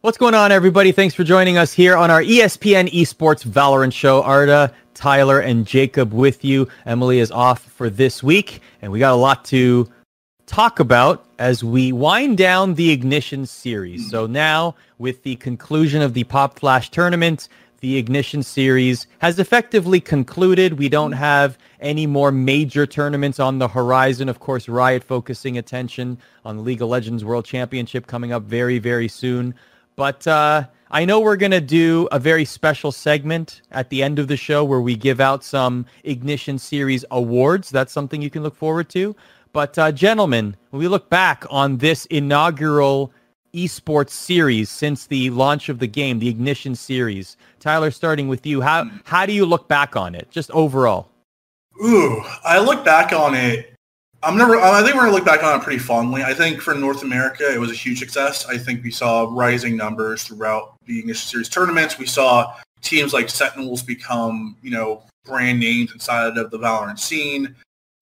What's going on, everybody? Thanks for joining us here on our ESPN Esports Valorant show. Arda, Tyler, and Jacob with you. Emily is off for this week, and we got a lot to talk about as we wind down the Ignition series. So now, with the conclusion of the Pop Flash tournament, the Ignition series has effectively concluded. We don't have any more major tournaments on the horizon. Of course, Riot focusing attention on the League of Legends World Championship coming up very, very soon. But uh, I know we're going to do a very special segment at the end of the show where we give out some Ignition Series awards. That's something you can look forward to. But uh, gentlemen, when we look back on this inaugural esports series since the launch of the game, the Ignition Series, Tyler, starting with you, how how do you look back on it, just overall? Ooh, I look back on it I'm never. I think we're gonna look back on it pretty fondly. I think for North America, it was a huge success. I think we saw rising numbers throughout the Ignition Series tournaments. We saw teams like Sentinels become, you know, brand names inside of the Valorant scene.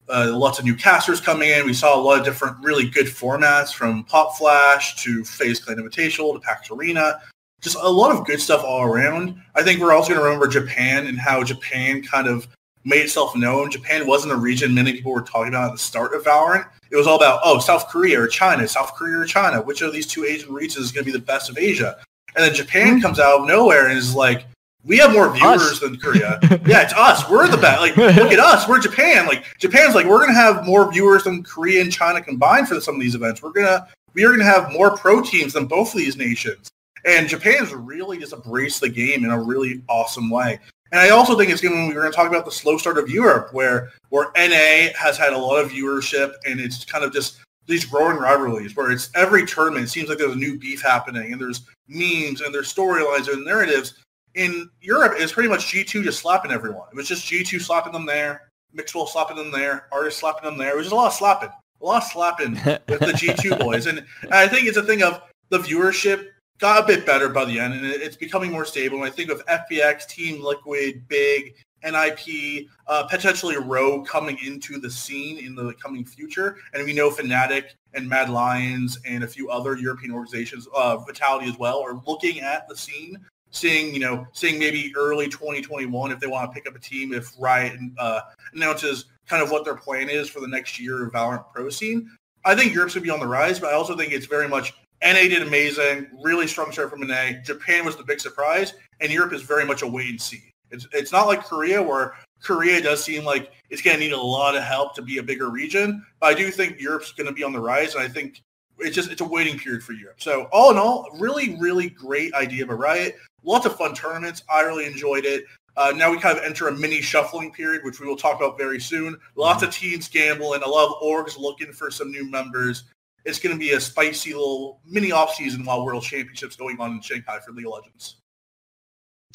Uh, lots of new casters coming in. We saw a lot of different, really good formats from Pop Flash to FaZe Clan Invitational to PAX Arena. Just a lot of good stuff all around. I think we're also going to remember Japan and how Japan kind of made itself known. Japan wasn't a region many people were talking about at the start of Valorant. It was all about, oh, South Korea or China, South Korea or China. Which of these two Asian regions is going to be the best of Asia? And then Japan mm-hmm. comes out of nowhere and is like, we have more viewers us. than Korea. yeah, it's us. We're the best. Like, look at us. We're Japan. Like, Japan's like, we're going to have more viewers than Korea and China combined for some of these events. We're going to, we are going to have more pro teams than both of these nations. And Japan's really just embraced the game in a really awesome way. And I also think it's going. We're going to talk about the slow start of Europe, where where NA has had a lot of viewership, and it's kind of just these growing rivalries where it's every tournament. It seems like there's a new beef happening, and there's memes and there's storylines and narratives. In Europe, it's pretty much G2 just slapping everyone. It was just G2 slapping them there, Mixwell slapping them there, ardiis slapping them there. It was just a lot of slapping, a lot of slapping with the G2 boys. And I think it's a thing of the viewership got a bit better by the end, and it's becoming more stable. And I think with FPX, Team Liquid, Big, NIP, uh, potentially Rogue coming into the scene in the coming future, and we know Fnatic and Mad Lions and a few other European organizations, uh, Vitality as well, are looking at the scene, seeing you know, seeing maybe early 2021 if they want to pick up a team if Riot uh, announces kind of what their plan is for the next year of Valorant Pro scene. I think Europe's to be on the rise, but I also think it's very much NA did amazing, really strong start from NA. Japan was the big surprise, and Europe is very much a wait and see. It's it's not like Korea where Korea does seem like it's going to need a lot of help to be a bigger region. But I do think Europe's going to be on the rise, and I think it's just it's a waiting period for Europe. So all in all, really really great idea by Riot. Lots of fun tournaments. I really enjoyed it. Uh, now we kind of enter a mini shuffling period, which we will talk about very soon. Lots of teams gambling, a lot of orgs looking for some new members it's going to be a spicy little mini off season while World Championships going on in Shanghai for League of Legends.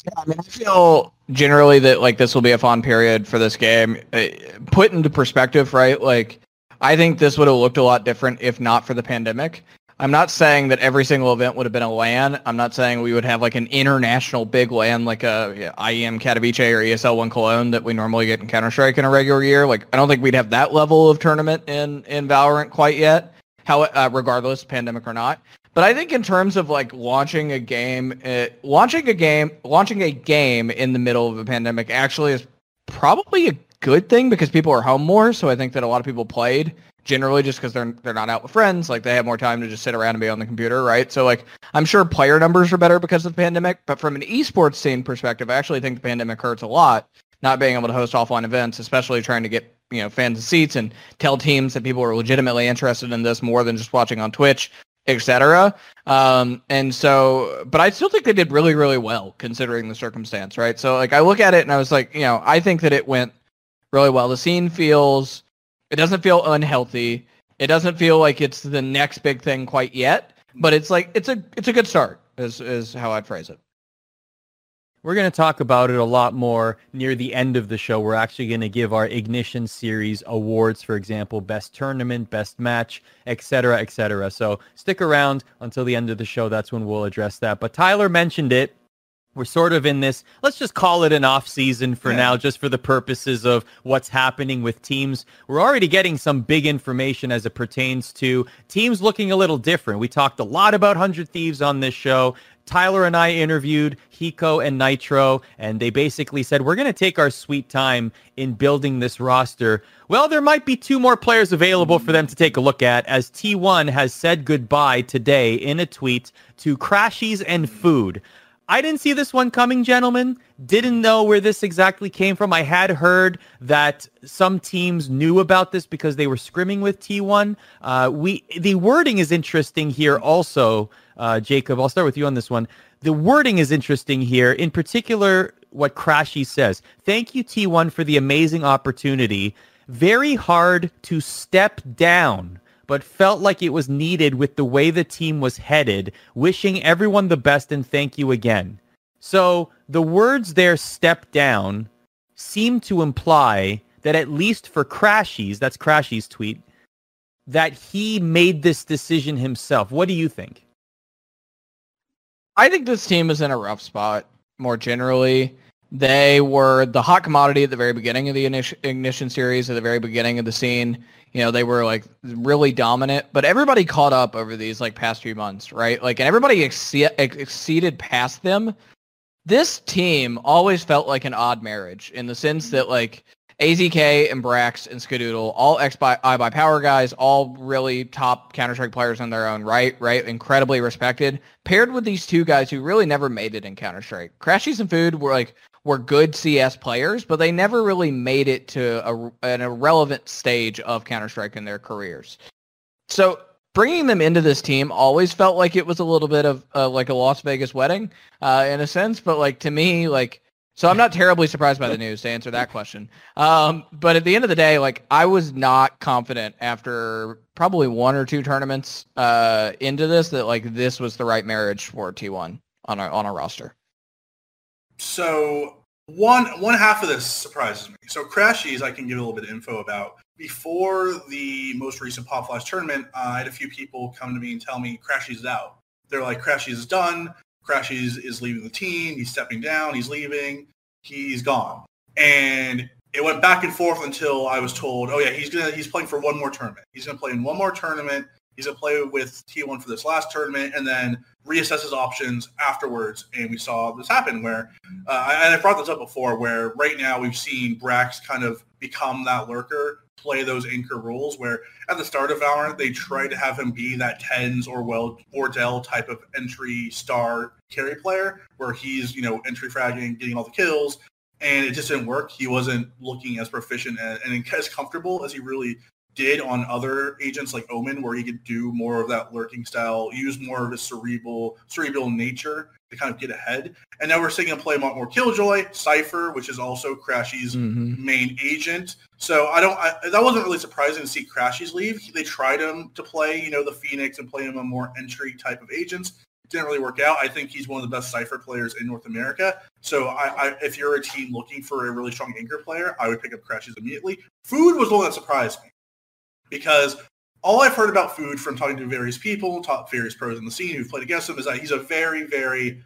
Yeah, I mean, I feel generally that like this will be a fun period for this game. Uh, put into perspective, right? Like, I think this would have looked a lot different if not for the pandemic. I'm not saying that every single event would have been a LAN. I'm not saying we would have like an international big LAN like a IEM Katowice or ESL One Cologne that we normally get in Counter Strike in a regular year. Like, I don't think we'd have that level of tournament in in Valorant quite yet how uh, regardless pandemic or not. But I think in terms of like launching a game, uh, launching a game, launching a game in the middle of a pandemic actually is probably a good thing because people are home more. So I think that a lot of people played generally just because they're they're not out with friends. Like they have more time to just sit around and be on the computer, right? So like I'm sure player numbers are better because of the pandemic. But from an esports scene perspective, I actually think the pandemic hurts a lot. Not being able to host offline events, especially trying to get you know fans and seats and tell teams that people are legitimately interested in this more than just watching on Twitch, etc. Um, and so, but I still think they did really, really well considering the circumstance, right? So, like, I look at it and I was like, you know, I think that it went really well. The scene feels, it doesn't feel unhealthy. It doesn't feel like it's the next big thing quite yet, but it's like it's a it's a good start. Is is how I'd phrase it. We're going to talk about it a lot more near the end of the show. We're actually going to give our Ignition Series awards, for example, best tournament, best match, etc., etc. So stick around until the end of the show. That's when we'll address that. But Tyler mentioned it. we're sort of in this let's just call it an off season for yeah. now just for the purposes of what's happening with teams we're already getting some big information as it pertains to teams looking a little different we talked a lot about 100 thieves on this show tyler and i interviewed hiko and nitro and they basically said we're going to take our sweet time in building this roster well there might be two more players available for them to take a look at as t1 has said goodbye today in a tweet to crashies and food I didn't see this one coming, gentlemen. Didn't know where this exactly came from. I had heard that some teams knew about this because they were scrimming with T1. Uh, we the wording is interesting here, also, uh, Jacob. I'll start with you on this one. The wording is interesting here, in particular, what Crashy says. Thank you, T1, for the amazing opportunity. Very hard to step down but felt like it was needed with the way the team was headed. Wishing everyone the best and thank you again. So the words there, step down, seem to imply that at least for Crashy's, that's Crashy's tweet, that he made this decision himself. What do you think? I think this team is in a rough spot more generally. They were the hot commodity at the very beginning of the Ignition series, at the very beginning of the scene. You know, they were like really dominant, but everybody caught up over these like past few months, right? Like, and everybody ex- exceeded past them. This team always felt like an odd marriage in the sense that like AZK and Brax and Skadoodle, all X by iBuyPower guys, all really top Counter Strike players in their own right, right? Incredibly respected. Paired with these two guys who really never made it in Counter Strike. Crashies and Food were like were good CS players, but they never really made it to a, an irrelevant stage of Counter Strike in their careers. So bringing them into this team always felt like it was a little bit of uh, like a Las Vegas wedding, uh, in a sense. But like to me, like so, I'm not terribly surprised by the news to answer that question. Um, but at the end of the day, like I was not confident after probably one or two tournaments uh, into this that like this was the right marriage for T1 on our on our roster. So one one half of this surprises me. So Crashies, I can give a little bit of info about. Before the most recent Pop Flash tournament, uh, I had a few people come to me and tell me Crashies is out. They're like, Crashies is done. Crashies is leaving the team. He's stepping down. He's leaving. He's gone. And it went back and forth until I was told, oh yeah, he's gonna he's playing for one more tournament. He's gonna play in one more tournament. He's gonna play with T1 for this last tournament, and then reassess his options afterwards. And we saw this happen where, uh, and I brought this up before, where right now we've seen Brax kind of become that lurker, play those anchor roles. Where at the start of Valorant, they tried to have him be that TenZ or well Wardell type of entry star carry player, where he's you know entry fragging, getting all the kills. And it just didn't work. He wasn't looking as proficient and, and as comfortable as he really did on other agents like Omen, where he could do more of that lurking style, use more of his cerebral cerebral nature to kind of get ahead. And now we're seeing him play a lot more Killjoy, Cypher, which is also Crashy's mm-hmm. main agent. So I don't. I, that wasn't really surprising to see Crashy's leave. They tried him to play, you know, the Phoenix and play him a more entry type of agents. Didn't really work out. I think he's one of the best Cypher players in North America. So I, I, if you're a team looking for a really strong anchor player, I would pick up Crashies immediately. Food was the one that surprised me because all I've heard about food from talking to various people, talk various pros in the scene who've played against him, is that he's a very, very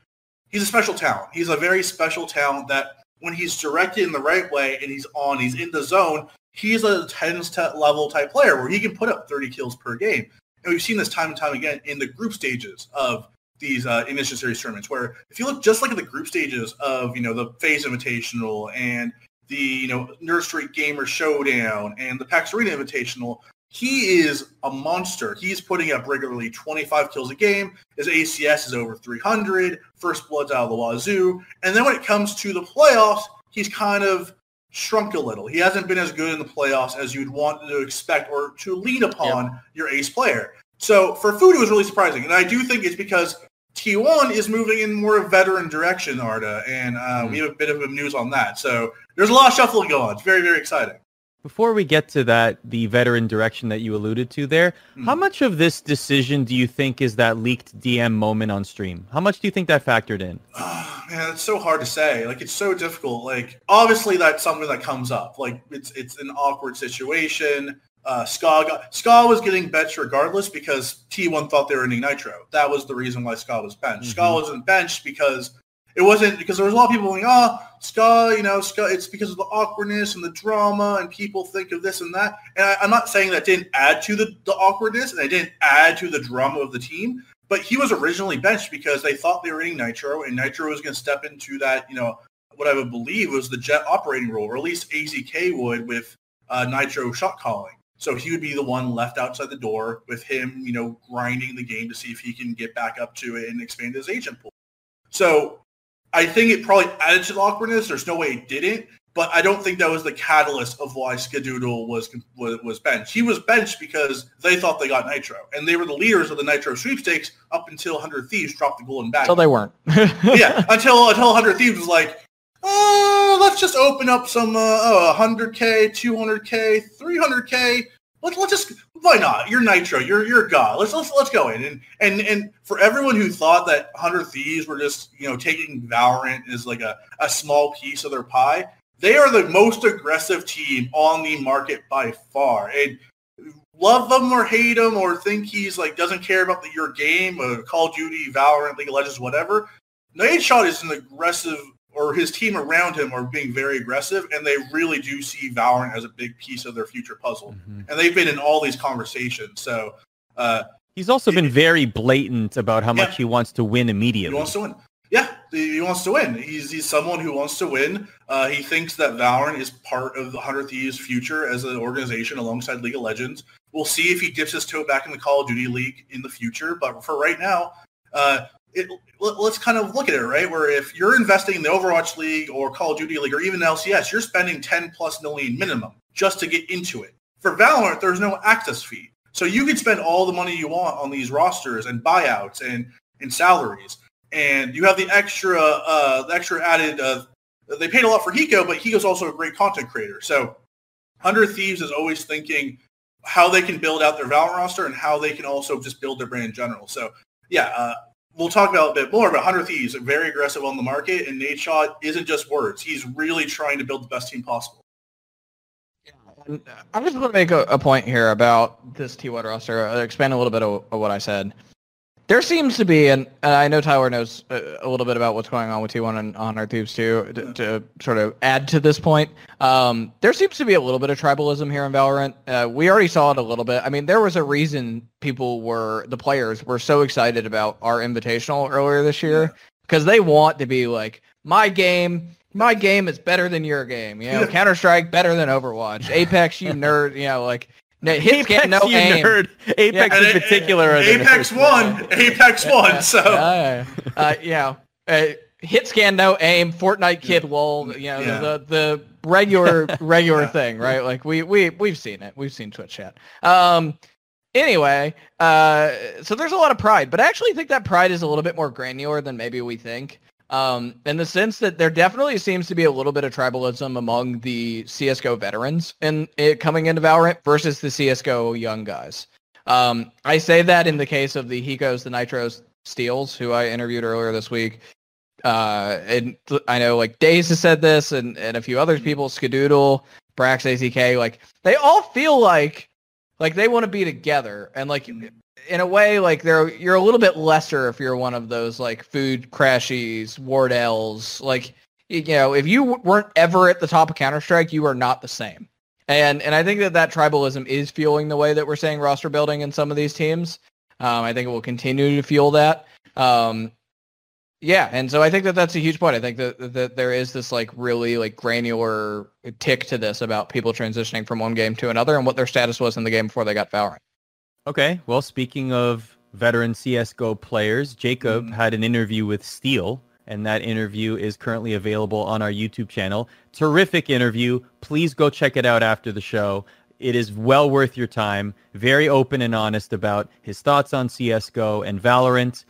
he's a special talent. He's a very special talent that when he's directed in the right way and he's on, he's in the zone, he's a TenZ level type player where he can put up 30 kills per game. And we've seen this time and time again in the group stages of these uh, Ignition Series tournaments, where if you look just like at the group stages of, you know, the FaZe Invitational and the, you know, Street Gamer Showdown and the PAX Arena Invitational, he is a monster. He's putting up regularly 25 kills a game. His ACS is over 300. First blood's out of the wazoo. And then when it comes to the playoffs, he's kind of shrunk a little. He hasn't been as good in the playoffs as you'd want to expect or to lean upon yep. your ace player. So for Food, it was really surprising. And I do think it's because T1 is moving in more of a veteran direction, Arda, and uh, mm. we have a bit of news on that. So there's a lot of shuffling going on. It's very, very exciting. Before we get to that, the veteran direction that you alluded to there, mm. how much of this decision do you think is that leaked DM moment on stream? How much do you think that factored in? Oh, man, it's so hard to say. Like, it's so difficult. Like, obviously, that's something that comes up. Like, it's it's an awkward situation. Uh, Ska, got, Ska was getting benched regardless because T1 thought they were in Nitro. That was the reason why Ska was benched. Mm-hmm. Ska wasn't benched because It wasn't because there was a lot of people going, oh, Ska, you know, Ska, it's because of the awkwardness and the drama and people think of this and that. And I, am not saying that didn't add to the, the awkwardness and it didn't add to the drama of the team, but he was originally benched because they thought they were in Nitro and Nitro was going to step into that, you know, what I would believe was the Jett operating role, or at least AZK would with uh, Nitro shot calling. So he would be the one left outside the door with him, you know, grinding the game to see if he can get back up to it and expand his agent pool. So I think it probably added to the awkwardness. There's no way it didn't, but I don't think that was the catalyst of why Skadoodle was was benched. He was benched because they thought they got Nitro, and they were the leaders of the Nitro sweepstakes up until 100 Thieves dropped the golden bag. So they weren't. yeah, until until 100 Thieves was like, oh, let's just open up some uh, oh, 100k, 200k, 300k. Let's let's just why not? You're Nitro. You're you're God. Let's let's let's go in and and and for everyone who thought that 100 Thieves were just you know taking Valorant as like a a small piece of their pie, they are the most aggressive team on the market by far. And love them or hate him or think he's like doesn't care about the, your game, Call of Duty, Valorant, League of Legends, whatever. Nadeshot is an aggressive or his team around him are being very aggressive, and they really do see Valorant as a big piece of their future puzzle. Mm-hmm. And they've been in all these conversations. So uh, he's also been very blatant about how yeah, much he wants to win immediately. He wants to win. Yeah, he wants to win. He's he's someone who wants to win. Uh, he thinks that Valorant is part of the Hundred Thieves' future as an organization alongside League of Legends. We'll see if he dips his toe back in the Call of Duty League in the future. But for right now, uh, it, let's kind of look at it, right? Where if you're investing in the Overwatch League or Call of Duty League or even LCS, you're spending 10 plus million minimum just to get into it. For Valorant, there's no access fee. So you can spend all the money you want on these rosters and buyouts and, and salaries. And you have the extra, uh, the extra added, uh, they paid a lot for Hiko, but Hiko's also a great content creator. So 100 Thieves is always thinking how they can build out their Valorant roster and how they can also just build their brand in general. So yeah, uh, we'll talk about a bit more, but Hundred Thieves are very aggressive on the market, and Nadeshot isn't just words. He's really trying to build the best team possible. I just want to make a, a point here about this T1 roster, expand a little bit of, of what I said. There seems to be, and, and I know Tyler knows a, a, little bit about what's going on with T1 and Hundred Thieves too, to, to, sort of add to this point. Um, there seems to be a little bit of tribalism here in Valorant. Uh, we already saw it a little bit. I mean, there was a reason people were, the players were so excited about our invitational earlier this year because they want to be like, my game, my game is better than your game. You know, Counter Strike better than Overwatch. Apex, you nerd. You know, like hits Apex, get no you aim. nerd. Apex yeah. in particular. Apex one. Apex one. So uh, uh, yeah, uh, hit scan no aim. Fortnite kid lol. You know yeah. the the regular regular yeah. thing, right? Like we we we've seen it. We've seen Twitch chat. Um. Anyway, uh, so there's a lot of pride, but I actually think that pride is a little bit more granular than maybe we think um, in the sense that there definitely seems to be a little bit of tribalism among the CSGO veterans in it coming into Valorant versus the CSGO young guys. Um, I say that in the case of the Hikos, the Nitros, Steels, who I interviewed earlier this week. Uh, and I know like Dazed has said this and, and a few other people, Skadoodle, Brax, AZK, like they all feel like like they want to be together and like in a way, like you're a little bit lesser if you're one of those like food crashies, Wardell's. Like you know, if you weren't ever at the top of Counter Strike, you are not the same. And and I think that that tribalism is fueling the way that we're saying roster building in some of these teams. Um, I think it will continue to fuel that. Um, yeah, and so I think that that's a huge point. I think that that there is this like really like granular tick to this about people transitioning from one game to another and what their status was in the game before they got Valorant. Okay. Well, speaking of veteran CSGO players, Jacob mm. had an interview with Steel, and that interview is currently available on our YouTube channel. Terrific interview. Please go check it out after the show. It is well worth your time. Very open and honest about his thoughts on CSGO and Valorant.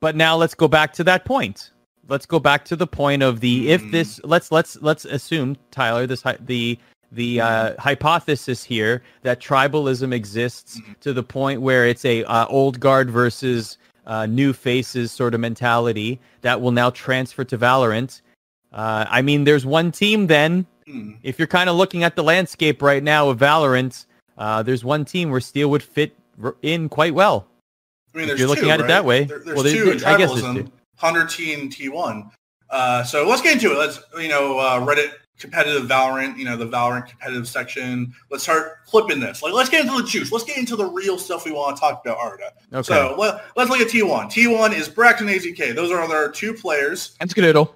But now let's go back to that point. Let's go back to the point of the if this let's let's let's assume Tyler this the the uh, hypothesis here that tribalism exists mm-hmm. to the point where it's a uh, old guard versus uh, new faces sort of mentality that will now transfer to Valorant. Uh, I mean, there's one team then. Mm. If you're kind of looking at the landscape right now of Valorant, uh, there's one team where Steel would fit in quite well. I mean, if you're looking two, at right? it that way. There, there's well, two in tribalism. Hunter T and T1. Uh, so let's get into it. Let's, you know, uh, Reddit competitive Valorant, you know, the Valorant competitive section. Let's start flipping this. Like, let's get into the juice. Let's get into the real stuff we want to talk about, Arda. Okay. So let, let's look at T1. T1 is Braxton AZK. Those are our two players. And Skadoodle.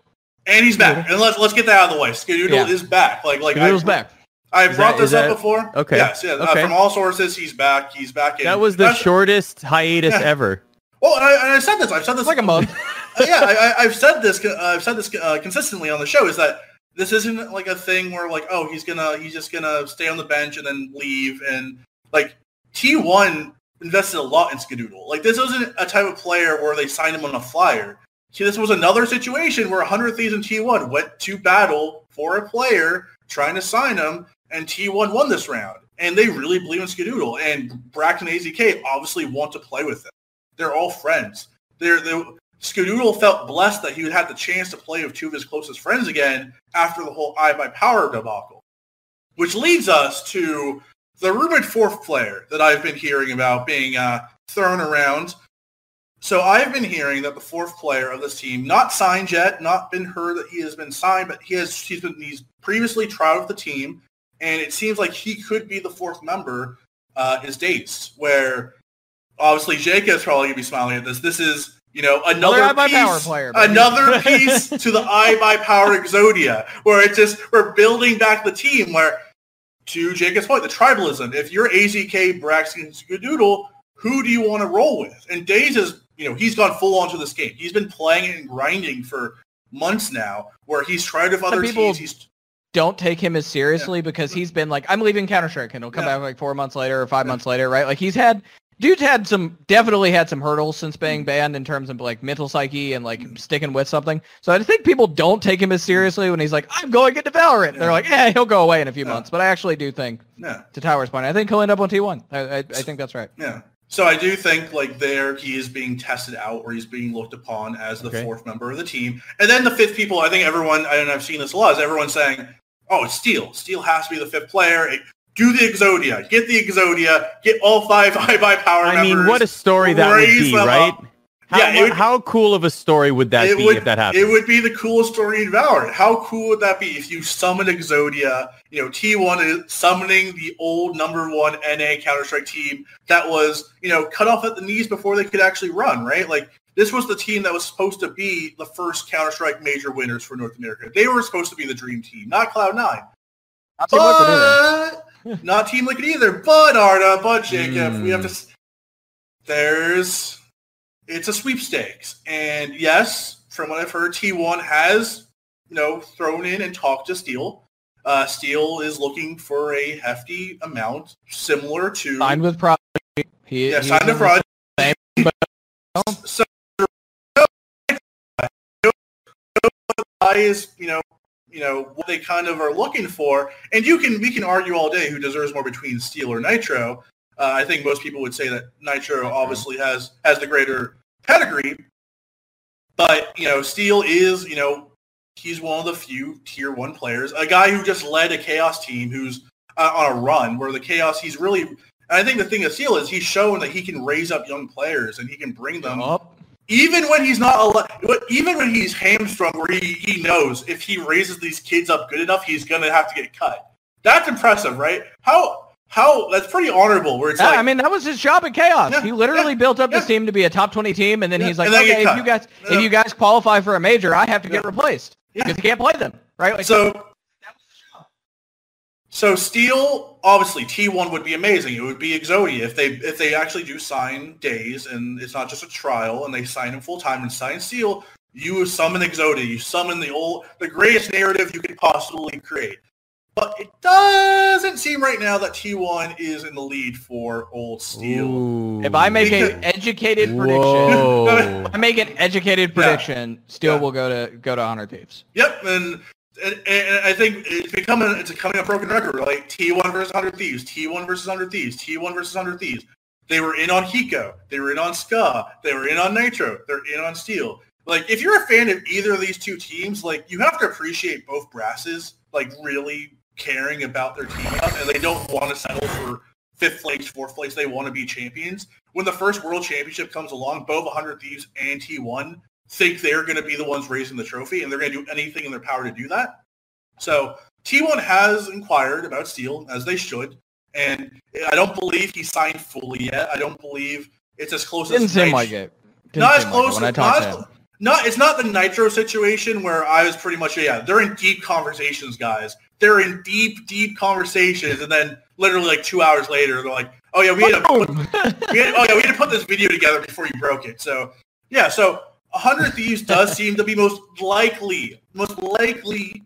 And he's back. And let's let's get that out of the way. Skadoodle Yeah. is back. Like like Skadoodle's I, back. I Is brought that- this up that- before. Okay. Yes, yeah. Uh, Okay. from all sources, he's back. He's back. In, That was the shortest hiatus Yeah. ever. Well, and I, and I said this. I've said this It's like a month. Uh, yeah, I, I- I've said this. Uh, I've said this uh, consistently on the show. Is that this isn't like a thing where like, oh, he's gonna he's just gonna stay on the bench and then leave, and like T1 invested a lot in Skadoodle. Like this wasn't a type of player where they signed him on a flyer. See, this was another situation where 100 Thieves and T1 went to battle for a player trying to sign him, and T1 won this round. And they really believe in Skadoodle. And Braxton and AZK obviously want to play with him. They're all friends. They're, they Skadoodle felt blessed that he would have the chance to play with two of his closest friends again after the whole iBuyPower debacle. Which leads us to the rumored fourth player that I've been hearing about being uh, thrown around. So I've been hearing that the fourth player of this team, not signed yet, not been heard that he has been signed, but he has he's been he's previously tried with the team, and it seems like he could be the fourth member. Uh, is Dazed, where obviously Jake is probably gonna be smiling at this. This is you know another Another piece, player, another piece to the iBuyPower Exodia, where it's just we're building back the team. Where to Jacob's point, the tribalism. If you're AZK, Braxton, Skadoodle, who do you want to roll with? And Dazed is, you know, he's gone full onto this game. He's been playing and grinding for months now, where he's tried with other people- teams. He's Don't take him as seriously because he's been like, I'm leaving Counter Strike, and he'll come Yeah. back like four months later or five Yeah. months later, right? Like he's had, dude's had some, definitely had some hurdles since being banned in terms of like mental psyche and like sticking with something. So I think people don't take him as seriously when he's like, I'm going into Valorant. They're like, yeah, he'll go away in a few Yeah. months. But I actually do think, yeah, to Tyler's point, I think he'll end up on T1. I, I, I think that's right. yeah. So I do think like there he is being tested out, or he's being looked upon as the Okay. fourth member of the team. And then the fifth people, I think everyone, and I've seen this a lot, is everyone saying, "Oh, it's Steel. Steel has to be the fifth player." It- do the Exodia, get the Exodia, get all five iBuyPower I mean, what a story that would be, right? up. How, Yeah, would- how cool of a story would that be would, if that happened? It would be the coolest story in Valorant. How cool would that be if you summon Exodia, you know, T1 is summoning the old number one NA Counter-Strike team that was, you know, cut off at the knees before they could actually run, right? Like, this was the team that was supposed to be the first Counter-Strike major winners for North America. They were supposed to be the dream team, not Cloud9. Not Team Liquid either. But, not Team Liquid either, but Arda, but Jacob, we have to, Hmm. there's, it's a sweepstakes. And yes, from what I've heard, T1 has, you know, thrown in and talked to Steel. Uh, Steel is looking for a hefty amount similar to Signed with Prodigy. He, yeah, he signed to was- Prod. same, So is you know you know what they kind of are looking for, and you can we can argue all day who deserves more between Steel or Nitro. Uh, I think most people would say that Nitro obviously has has the greater pedigree, but you know Steel is you know he's one of the few tier one players, a guy who just led a Chaos team who's uh, on a run where the Chaos he's really. And I think the thing of Steel is he's shown that he can raise up young players and he can bring them Up. Even when he's not even when he's hamstrung where he, he knows if he raises these kids up good enough he's gonna have to get cut. That's impressive right? How how that's pretty honorable where it's Yeah, like I mean, that was his job at Chaos. Yeah, he literally yeah, built up this team to be a top 20 team, and then he's like, then okay, if you guys if you guys qualify for a major, I have to get replaced because he can't play them, right? Like, so so steel obviously t1 would be amazing it would be exodia if they if they actually do sign Dazed and it's not just a trial and they sign him full time and sign steel you summon exodia you summon the old the greatest narrative you could possibly create but it doesn't seem right now that T1 is in the lead for Old Steel. Ooh. if I make Because- an educated prediction, Whoa. if I make an educated Yeah. prediction, Steel Yeah. will go to go to Hundred Thieves. Yep, and, and, I think it's becoming it's becoming a broken record. Like T1 versus 100 Thieves, T1 versus 100 Thieves, T1 versus 100 Thieves. They were in on Hiko, they were in on Ska, they were in on Nitro, they're in on Steel. Like if you're a fan of either of these two teams, like you have to appreciate both brasses, like really caring about their team and they don't want to settle for fifth place, fourth place. They want to be champions. When the first world championship comes along, both 100 Thieves and T1 think they're going to be the ones raising the trophy, and they're going to do anything in their power to do that. So T1 has inquired about Steel, as they should, and I don't believe he signed fully yet. I don't believe it's as close Didn't as seem like it. Didn't not as seem like it close. when I not, talked not it's not the Nitro situation where I was pretty much yeah they're in deep conversations, guys. They're in deep deep conversations, and then literally like two hours later they're like, oh yeah, we had to put, we had, oh yeah we had to put this video together before you broke it. So yeah, so 100 Thieves does seem to be most likely most likely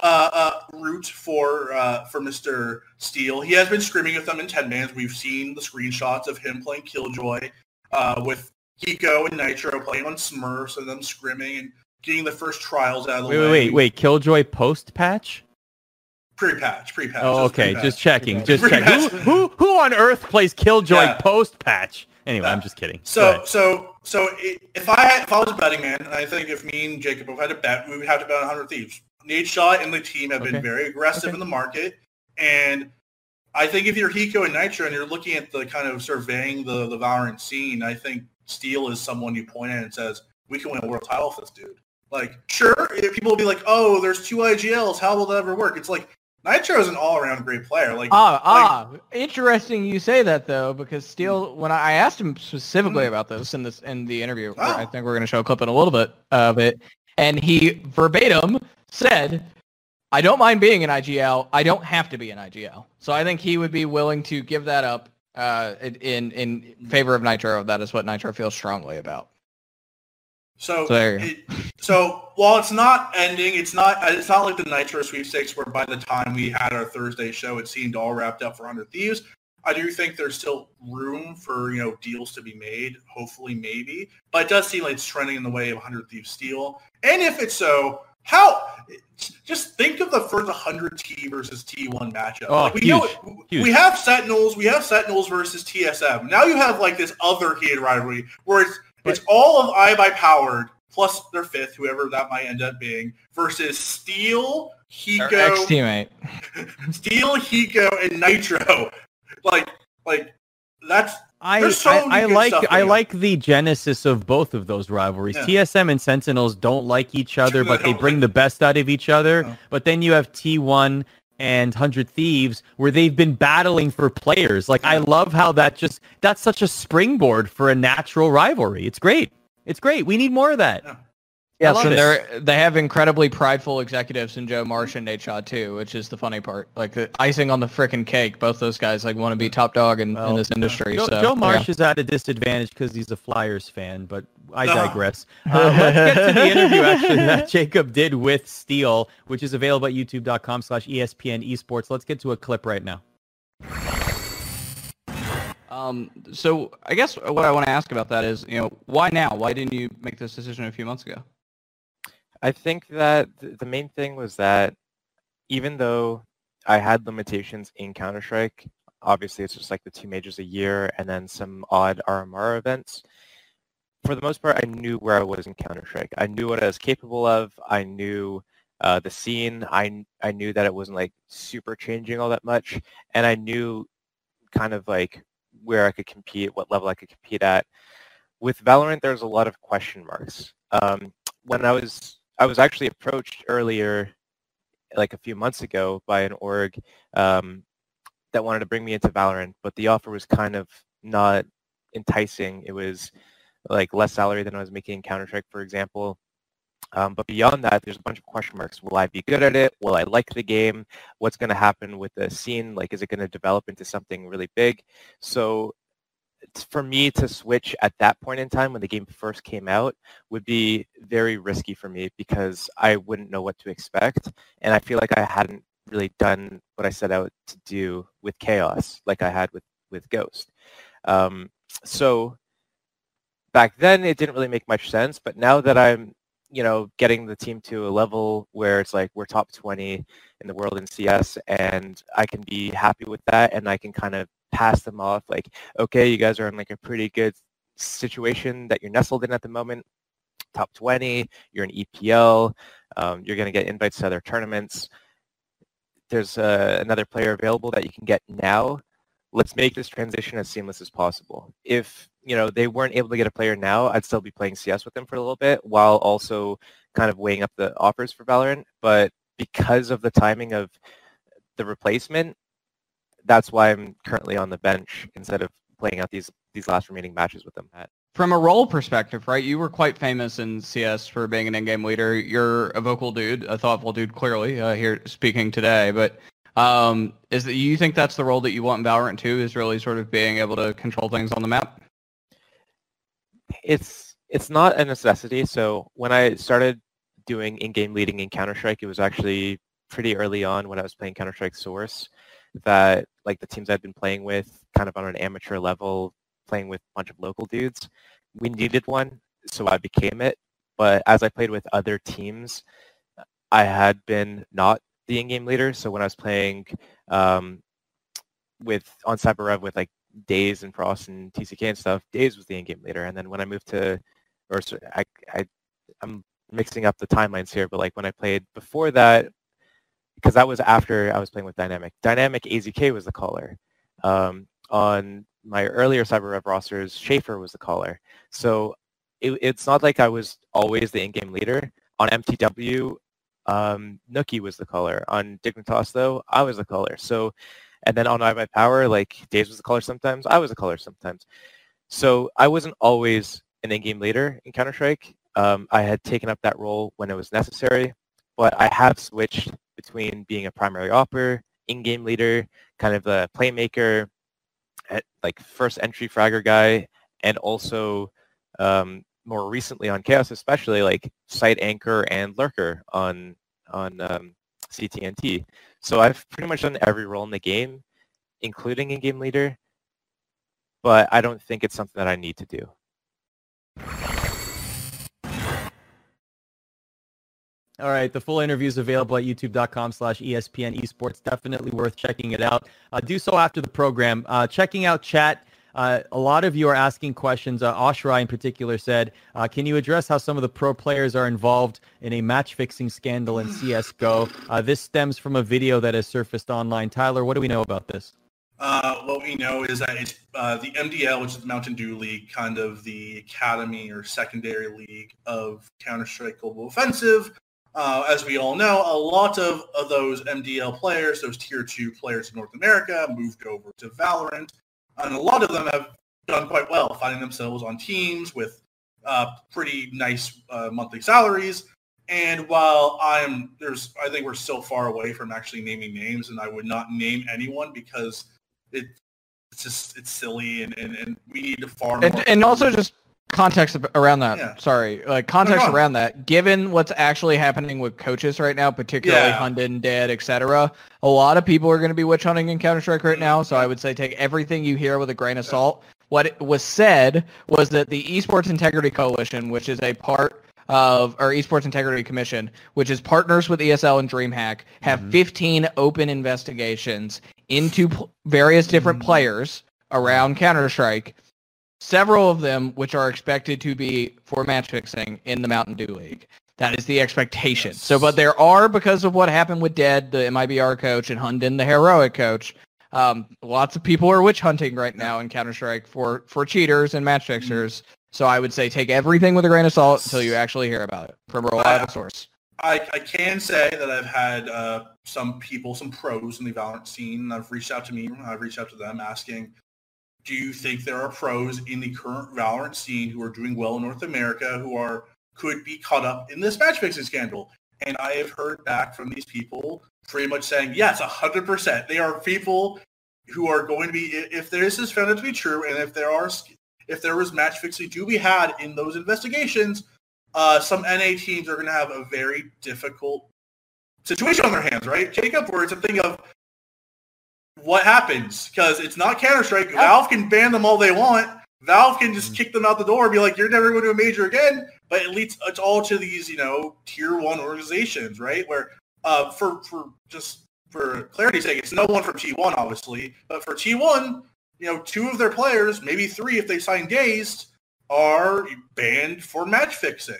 uh, uh, route for uh, for Mr. Steel. He has been scrimming with them in 10 mans. We've seen the screenshots of him playing Killjoy uh, with Hiko and Nitro playing on Smurfs and them scrimming and getting the first trials out of the Wait, way. wait, wait, wait. Killjoy post patch? Pre-patch, pre-patch. Oh, just okay. pre-patch. Just checking. Just Pre-patch. checking. Who, who, who on earth plays Killjoy Yeah. post patch? Anyway. I'm just kidding. So, so, so if I had, if I was a betting man, and I think if me and Jacob both had a bet, we would have to bet on 100 Thieves. Nadeshot and the team have Okay. been very aggressive Okay. in the market, and I think if you're Hiko and Nitro and you're looking at the kind of surveying the the Valorant scene, I think Steel is someone you point at and says we can win a world title with this dude. Like, sure, people will be like, oh, there's two IGLs, how will that ever work? It's like Nitro is an all-around great player. Like, Ah, ah, interesting you say that though, because Steel, when I asked him specifically Mm. about this in this in the interview, Oh. I think we're going to show a clip in a little bit of it, and he verbatim said, "I don't mind being an IGL. I don't have to be an IGL." So I think he would be willing to give that up uh, in in favor of Nitro. That is what Nitro feels strongly about. So, So it, so while it's not ending, it's not it's not like the Nitro sweepstakes where by the time we had our Thursday show, it seemed all wrapped up for Hundred Thieves. I do think there's still room for you know deals to be made. Hopefully, maybe, but it does seem like it's trending in the way of Hundred Thieves Steel. And if it's so, how? Just think of the first 100 T versus T1 matchup. Oh, like we huge, know huge. we have Sentinels, we have Sentinels versus TSM. Now you have like this other heated rivalry where it's it's all of iBuy powered plus their fifth, whoever that might end up being, versus Steel, Our Hiko, ex-teammate. Steel, Hiko, and Nitro. Like, like that's I, so I, I like I going like the genesis of both of those rivalries. Yeah. TSM and Sentinels don't like each other, but they bring like- the best out of each other. No. But then you have T1 and 100 Thieves where they've been battling for players. Like I love how that just that's such a springboard for a natural rivalry. It's great. It's great. We need more of that. Yeah. Yes, love and they're they have incredibly prideful executives in Joe Marsh and Nadeshot too, which is the funny part. Like the icing on the frickin' cake. Both those guys like want to be top dog in, Well, in this industry. Joe, so Joe yeah. Marsh is at a disadvantage because he's a Flyers fan, but I digress. Uh, let's get to the interview actually that Jacob did with Steel, which is available at youtube.com slash ESPN esports. Let's get to a clip right now. Um, so I guess what I want to ask about that is, you know, why now? Why didn't you make this decision a few months ago? I think that the main thing was that even though I had limitations in Counter-Strike, obviously it's just like the two majors a year and then some odd RMR events. For the most part, I knew where I was in Counter-Strike. I knew what I was capable of. I knew uh, the scene. I, I knew that it wasn't like super changing all that much. And I knew kind of like where I could compete, what level I could compete at. With Valorant, there's a lot of question marks. Um, when I was I was actually approached earlier, like a few months ago, by an org um, that wanted to bring me into Valorant, but the offer was kind of not enticing. It was like less salary than I was making in Counter-Strike, for example. Um, but beyond that, there's a bunch of question marks. Will I be good at it? Will I like the game? What's going to happen with the scene? Like, is it going to develop into something really big? So for me to switch at that point in time when the game first came out would be very risky for me because I wouldn't know what to expect. And I feel like I hadn't really done what I set out to do with Chaos like I had with, with Ghost. Um, so back then it didn't really make much sense, but now that I'm, you know, getting the team to a level where it's like we're top 20 in the world in CS and I can be happy with that and I can kind of pass them off like, okay, you guys are in like a pretty good situation that you're nestled in at the moment, top 20, you're in EPL, um, you're going to get invites to other tournaments. There's uh, another player available that you can get now. Let's make this transition as seamless as possible. If you know, they weren't able to get a player now, I'd still be playing CS with them for a little bit while also kind of weighing up the offers for Valorant. But because of the timing of the replacement, that's why I'm currently on the bench instead of playing out these these last remaining matches with them. From a role perspective, right? You were quite famous in CS for being an in-game leader. You're a vocal dude, a thoughtful dude, clearly uh, here speaking today. But um, is that you think that's the role that you want in Valorant too? Is really sort of being able to control things on the map? It's it's not a necessity. So when I started doing in-game leading in Counter-Strike, it was actually pretty early on when I was playing Counter-Strike Source that like the teams I'd been playing with kind of on an amateur level, playing with a bunch of local dudes, we needed one, so I became it. But as I played with other teams, I had been not the in-game leader. So when I was playing um, with on CyberRev with like Dazed and Frost and TCK and stuff, Dazed was the in-game leader. And then when I moved to, or I, I, I'm mixing up the timelines here, but like when I played before that, because that was after I was playing with Dynamic. Dynamic AZK was the caller. Um, on my earlier CyberRev rosters, Schaefer was the caller. So it, it's not like I was always the in-game leader. On MTW, um, Nookie was the caller. On Dignitas, though, I was the caller. So, and then on I Power, like Dazed was the color sometimes. I was the color sometimes. So I wasn't always an in-game leader in Counter-Strike. Um, I had taken up that role when it was necessary, but I have switched between being a primary opper, in-game leader, kind of the playmaker, at, like first entry fragger guy, and also um, more recently on Chaos, especially like site anchor and lurker on on um, CTNT. So I've pretty much done every role in the game, including in-game leader, but I don't think it's something that I need to do. All right, the full interview is available at youtube.com slash ESPN esports. Definitely worth checking it out. Uh, do so after the program. Uh, checking out chat. Uh, a lot of you are asking questions. Uh, Oshra in particular said, uh, can you address how some of the pro players are involved in a match fixing scandal in CSGO? Uh, this stems from a video that has surfaced online. Tyler, what do we know about this? Uh, what we know is that it's uh, the MDL, which is the Mountain Dew League, kind of the academy or secondary league of Counter-Strike Global Offensive, uh, as we all know, a lot of, of those MDL players, those tier two players in North America, moved over to Valorant, and a lot of them have done quite well, finding themselves on teams with uh, pretty nice uh, monthly salaries. And while I'm there's, I think we're so far away from actually naming names, and I would not name anyone because it, it's just it's silly, and, and, and we need to far and, and also just context around that. Yeah. Sorry, like context no around that. Given what's actually happening with coaches right now, particularly yeah. Hunden, Dead, etc., a lot of people are going to be witch hunting in Counter Strike right now. So I would say take everything you hear with a grain of salt. What was said was that the Esports Integrity Coalition, which is a part of our Esports Integrity Commission, which is partners with ESL and DreamHack, have mm-hmm. 15 open investigations into p- various different mm-hmm. players around Counter Strike several of them which are expected to be for match fixing in the Mountain Dew League. That is the expectation. Yes. So, but there are, because of what happened with Dead, the MIBR coach, and Hunden, the heroic coach, um, lots of people are witch hunting right now in Counter-Strike for, for cheaters and match fixers. Mm-hmm. So I would say take everything with a grain of salt until you actually hear about it from a reliable source. I, I can say that I've had uh, some people, some pros in the Valorant scene. I've reached out to me. I've reached out to them asking, do you think there are pros in the current Valorant scene who are doing well in North America who are could be caught up in this match fixing scandal? And I have heard back from these people pretty much saying, yes, 100%. They are people who are going to be, if this is found to be true, and if there are, if there was match fixing to be had in those investigations, uh, some NA teams are going to have a very difficult situation on their hands, right? Jacob, where it's a thing of what happens because it's not Counter Strike. Valve can ban them all they want. Valve can just mm-hmm. kick them out the door and be like, "You're never going to a major again." But it leads it's all to these, you know, tier one organizations, right? Where uh, for for just for clarity's sake, it's no one from T1, obviously, but for T1, you know, two of their players, maybe three if they sign Dazed, are banned for match fixing.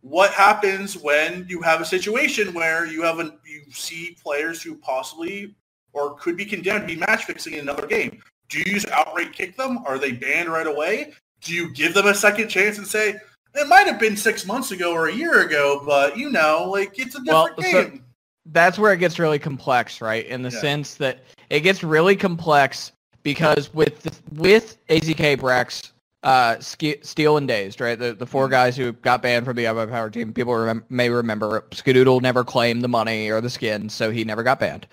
What happens when you have a situation where you have a you see players who possibly or could be condemned to be match fixing in another game. Do you just outright kick them? Are they banned right away? do you give them a second chance and say it might have been six months ago or a year ago, but you know, like it's a different Well, so- game. that's where it gets really complex, right? In the Yeah. sense that it gets really complex because with the, with AZK Brax, uh, Steel and Dazed, right? The the four Mhm. guys who got banned from the iBuyPower team, people remem- may remember. Skadoodle never claimed the money or the skin, so he never got banned.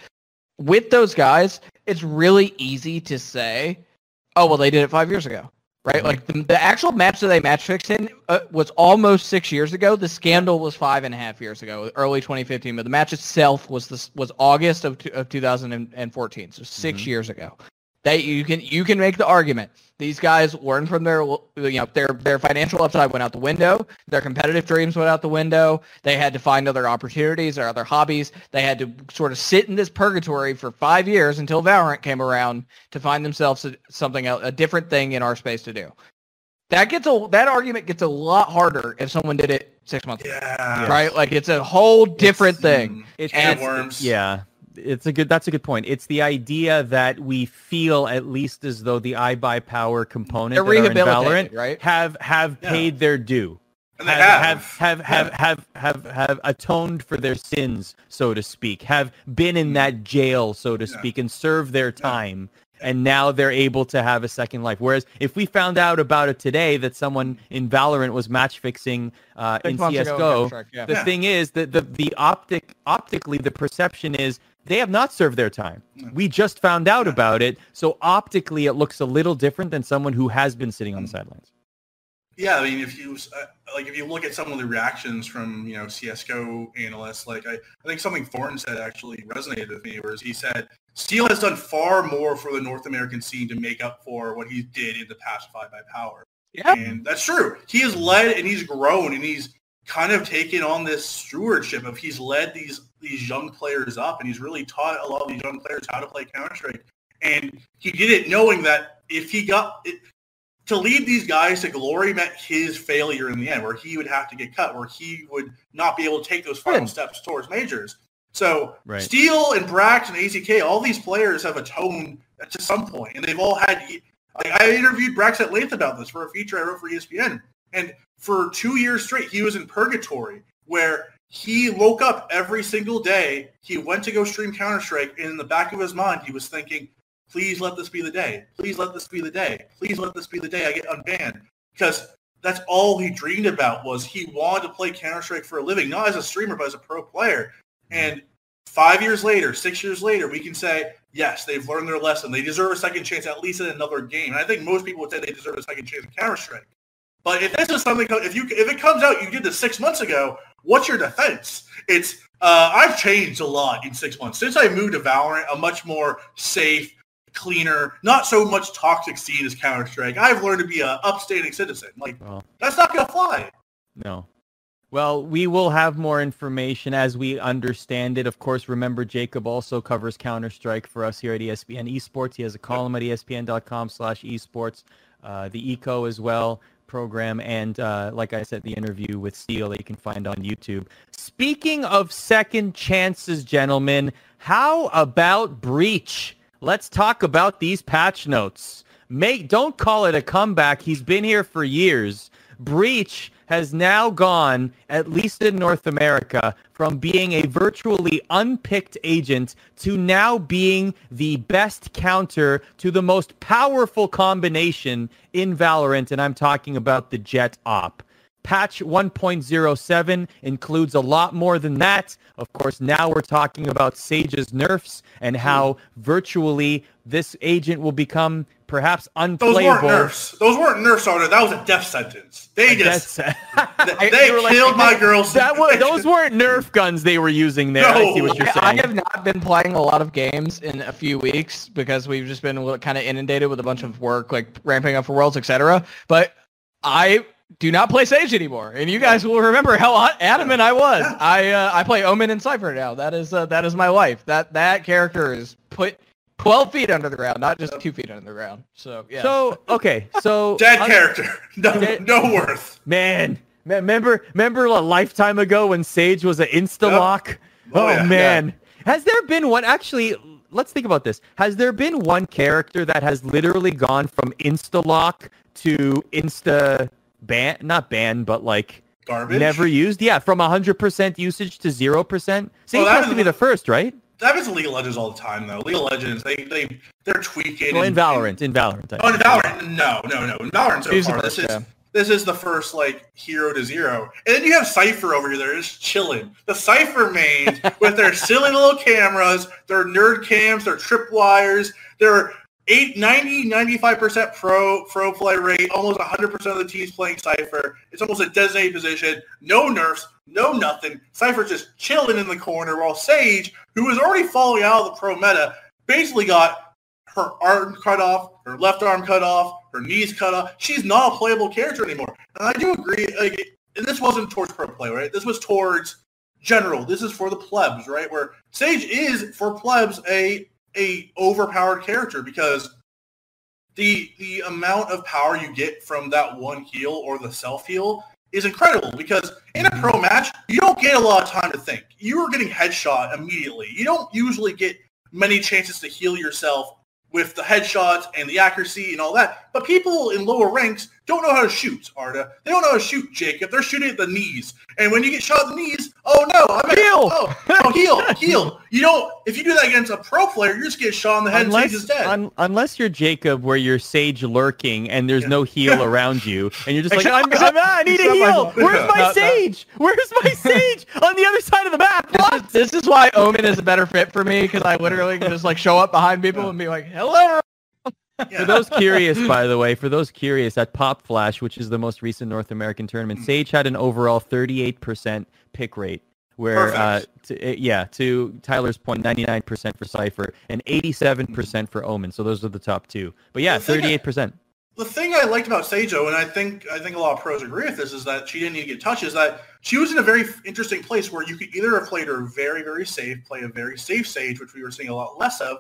With those guys, it's really easy to say, oh well, they did it five years ago. Right, Mhm. like the, the actual match that they match fixed in uh, was almost six years ago. The scandal was five and a half years ago, early 2015. But the match itself was this was August of, of 2014, so 6 Mhm. years ago. That you can you can make the argument these guys learned from their you know their their financial upside went out the window, their competitive dreams went out the window. They had to find other opportunities or other hobbies. They had to sort of sit in this purgatory for five years until Valorant came around to find themselves a, something else, a different thing in our space to do. That gets a that argument gets a lot harder if someone did it six months ago, right? Like it's a whole different It's, thing. mm, It's, can of And- worms. yeah, it's a good. That's a good point. It's the idea that we feel at least as though the iBuyPower component They're that are in rehabilitated, Valorant right? have have Yeah. paid their due. And they have have. have have, have have have atoned for their sins, so to speak. Have been in that jail, so to Yeah. speak, and served their time. And now they're able to have a second life. Whereas if we found out about it today that someone in Valorant was match fixing uh, in months ago CS:GO, yeah. the Yeah. thing is that the the optic optically the perception is they have not served their time. We just found out about it, so optically it looks a little different than someone who has been sitting on the Mm. sidelines. Yeah, I mean, if you uh, like, if you look at some of the reactions from you know CS:GO analysts, like I, I think something Thorin said actually resonated with me, whereas he said Steel has done far more for the North American scene to make up for what he did in the past five by power, Yeah. and that's true. He has led and he's grown and he's kind of taken on this stewardship of he's led these these young players up and he's really taught a lot of these young players how to play Counter Strike, and he did it knowing that if he got it, to lead these guys to glory meant his failure in the end, where he would have to get cut, where he would not be able to take those final Good. steps towards majors. So Right. Steel and Brax and AZK, all these players have atoned to some point, and they've all had. Like, I interviewed Brax at length about this for a feature I wrote for ESPN, and for two years straight, he was in purgatory, where he woke up every single day. He went to go stream Counter Strike, and in the back of his mind, he was thinking, please let this be the day. Please let this be the day. Please let this be the day I get unbanned. Because that's all he dreamed about was he wanted to play Counter-Strike for a living, not as a streamer, but as a pro player. And five years later, six years later, we can say, yes, they've learned their lesson. They deserve a second chance at least in another game. And I think most people would say they deserve a second chance in Counter-Strike. But if this is something, if you if it comes out you did this six months ago, what's your defense? It's uh, I've changed a lot in six months since I moved to Valorant, a much more safe, cleaner, not so much toxic scene as Counter Strike. I've learned to be an upstanding citizen. Like that's not gonna fly. no. Well, we will have more information as we understand it. Of course, remember Jacob also covers Counter-Strike for us here at ESPN Esports. He has a column at E espn.com slash esports, uh, the Eco as well program, and uh, like I said, the interview with Steel that you can find on YouTube. Speaking of second chances, gentlemen, how about Breach? Let's talk about these patch notes. Make don't call it a comeback. He's been here for years. Breach has now gone, at least in North America, from being a virtually unpicked agent to now being the best counter to the most powerful combination in Valorant, and I'm talking about the Jett Op. Patch 1.07 includes a lot more than that. Of course, now we're talking about Sage's nerfs and how virtually this agent will become perhaps unplayable. Those weren't nerfs. Those weren't nerfs, Arda. That was a death sentence. They just That's- they, they You were like- killed my girls. that was, those weren't Nerf guns they were using there. I see what you're I, I have not been playing a lot of games in a few weeks because we've just been kind of inundated with a bunch of work, like ramping up for Worlds, etc. But I do not play Sage anymore, and you guys will remember how adamant I was. I uh, I play Omen and Cypher now. That is uh, that is my life. That that character is put 12 feet under the ground, not just two feet under the ground. So yeah. So okay, so Dead un- character. No, Dead- no worth. man. me- Remember, remember a lifetime ago when Sage was an insta lock. Oh, Oh, yeah. man, has there been one? Actually, let's think about this. Has there been one character that has literally gone from insta lock to insta ban? Not ban, but like Garbage. never used. Yeah, from hundred percent usage to zero percent. Sage Well, that has to be the- the first, right? That happens in League of Legends all the time, though. League of Legends, they they they're tweaking. Well, in Valorant, in Valorant. Oh, in. Valorant, no, no, no. In Valorant so He's far, first, this is yeah. this is the first like hero to zero, and then you have Cypher over there just chilling. The Cypher mains with their silly little cameras, their nerd cams, their tripwires, their 8, 90, 95% pro pro play rate, almost 100% of the teams playing Cypher. It's almost a designated position. No nerfs, no nothing. Cypher's just chilling in the corner while Sage, who was already falling out of the pro meta, basically got her arm cut off, her left arm cut off, her knees cut off. She's not a playable character anymore. And I do agree, like, this wasn't towards pro play, right? This was towards general. This is for the plebs, right? Where Sage is for plebs a a overpowered character because the the amount of power you get from that one heal or the self heal is incredible because in a pro match you don't get a lot of time to think. You are getting headshot immediately. You don't usually get many chances to heal yourself with the headshots and the accuracy and all that. But people in lower ranks don't know how to shoot, Arda. They don't know how to shoot, Jacob. They're shooting at the knees. And when you get shot at the knees, oh no, I'm Heal! Oh, oh, heal, heal. You don't, if you do that against a pro player, you're just get shot in the head and Sage is dead. un- unless you're Jacob, where you're Sage lurking and there's no heal around you, and you're just like, I'm, I'm, ah, I need a Except my- heal. Where's my No, no. Sage? Where's my Sage on the other side of the map? This What? is, this is why Omen is a better fit for me because I literally can just like show up behind people and be like, "Hello." Yeah. For those curious, by the way, for those curious, at Pop Flash, which is the most recent North American Hmm. tournament, Sage had an overall 38% pick rate, where, uh, to, uh, yeah, to Tyler's point, 99% for Cypher and 87% for Omen. So those are the top two. But yeah, The 38%. the thing I liked about Seijo, and I think I think a lot of pros agree with this, is that she didn't need to get touched. Is that she was in a very interesting place where you could either have played her very very safe, play a very safe Sage, which we were seeing a lot less of,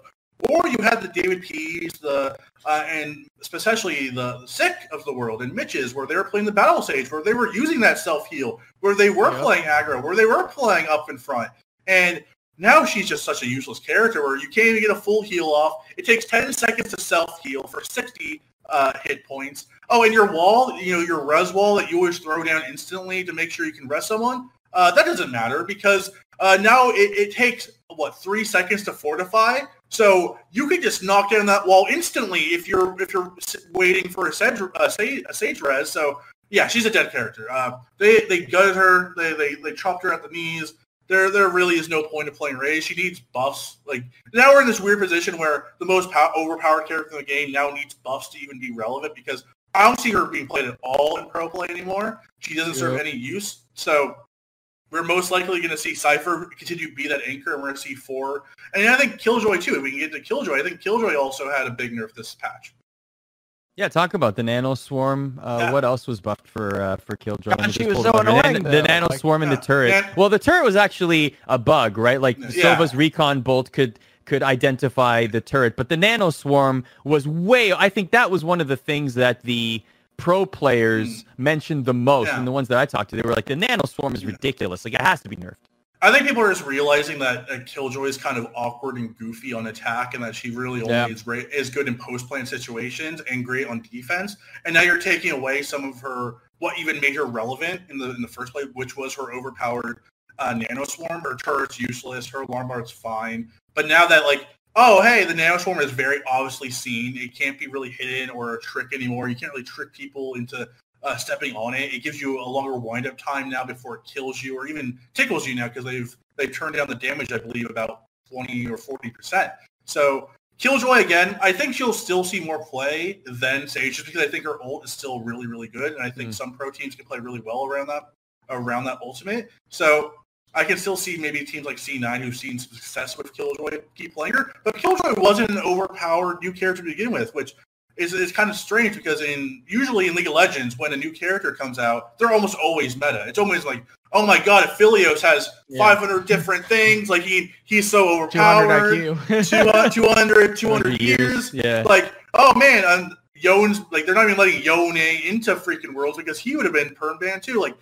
or you had the David P's, the uh, and especially the sick of the world and Mitch's, where they were playing the battle Sage, where they were using that self heal, where they were Yep. playing aggro, where they were playing up in front, and now she's just such a useless character where you can't even get a full heal off. It takes 10 seconds to self heal for 60 uh, hit points. Oh, and your wall, you know, your res wall that you always throw down instantly to make sure you can rest someone, uh, that doesn't matter because uh, now it, it takes, what, three seconds to fortify? So you could just knock down that wall instantly if you're if you're waiting for a sage, a sage, a sage res. So yeah, she's a dead character. Uh, they they gutted her. They, they they chopped her at the knees. There there really is no point of playing Ray. She needs buffs. Like now we're in this weird position where the most pow- overpowered character in the game now needs buffs to even be relevant because I don't see her being played at all in pro play anymore. She doesn't serve any use. So we're most likely going to see Cypher continue to be that anchor, and we're going to see four. And I think Killjoy too. If we can get to Killjoy, I think Killjoy also had a big nerf this patch. Yeah, talk about the Nano Swarm. Uh, Yeah. What else was buffed for uh, for Killjoy? God, she was so it up. The nan- annoying, The. Nano Like- Swarm and the turret. And- well, the turret was actually a bug, right? Like Yeah. Sova's recon bolt could could identify the turret, but the Nano Swarm was way. I think that was one of the things that the pro players mentioned the most. Yeah. and the ones that I talked to, they were like, "The Nano Swarm is ridiculous. Like it has to be nerfed." I think people are just realizing that uh, Killjoy is kind of awkward and goofy on attack, and that she really only Yeah. is great is good in post plan situations and great on defense. And now you're taking away some of her what even made her relevant in the in the first place, which was her overpowered uh, nano swarm. Her turret's useless. Her Alarmbot's fine. But now that like oh hey the nano swarm is very obviously seen. It can't be really hidden or a trick anymore. You can't really trick people into uh, stepping on it. It gives you a longer wind up time now before it kills you or even tickles you now because they've they've turned down the damage I believe about 20 or 40 percent. So Killjoy again, I think she'll still see more play than Sage just because I think her ult is still really really good and I think Mm. some pro teams can play really well around that around that ultimate. So I can still see maybe teams like C9 who've seen some success with Killjoy keep playing her, but Killjoy wasn't an overpowered new character to begin with, which is, is kind of strange because in usually in League of Legends when a new character comes out, they're almost always meta. It's always like, oh my god, Aphelios has Yeah. 500 different things, like he he's so 200 overpowered, IQ. 200, 200, 200 years, Yeah. like oh man, Yone's like they're not even letting Yone into freaking worlds because he would have been perm banned too. Like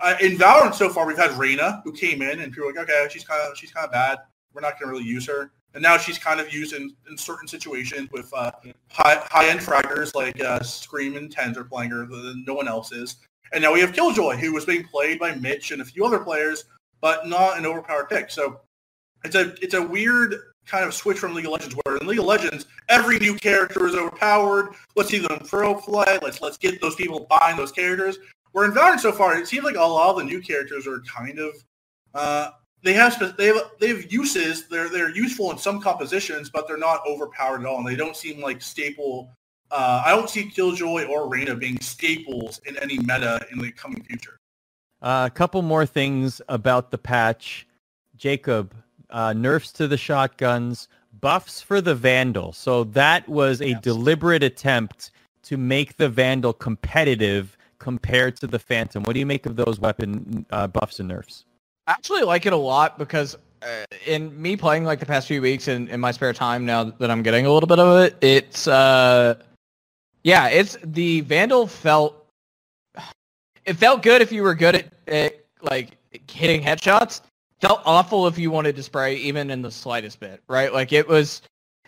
uh, in Valorant so far, we've had Reyna who came in and people were like, okay, she's kind of she's kind of bad. We're not going to really use her. and now she's kind of used in, in certain situations with uh, high high end fraggers like uh, Scream and TenZ playing her than no one else is. And now we have Killjoy, who was being played by Mitch and a few other players, but not an overpowered pick. So it's a it's a weird kind of switch from League of Legends, where in League of Legends every new character is overpowered. Let's see them pro play. Let's let's get those people buying those characters. Where in Valorant so far, it seems like a lot of the new characters are kind of uh, they have they have they have uses. They're they're useful in some compositions, but they're not overpowered at all, and they don't seem like staple. Uh, I don't see Killjoy or Reyna being staples in any meta in the coming future. Uh, a couple more things about the patch. Jacob, uh, nerfs to the shotguns, buffs for the Vandal. So that was a yes. deliberate attempt to make the Vandal competitive compared to the Phantom. What do you make of those weapon uh, buffs and nerfs? I actually like it a lot because uh, in me playing like the past few weeks in, in my spare time now that I'm getting a little bit of it, it's uh yeah, it's the Vandal felt it felt good if you were good at, at like hitting headshots. Felt awful if you wanted to spray even in the slightest bit, right? Like it was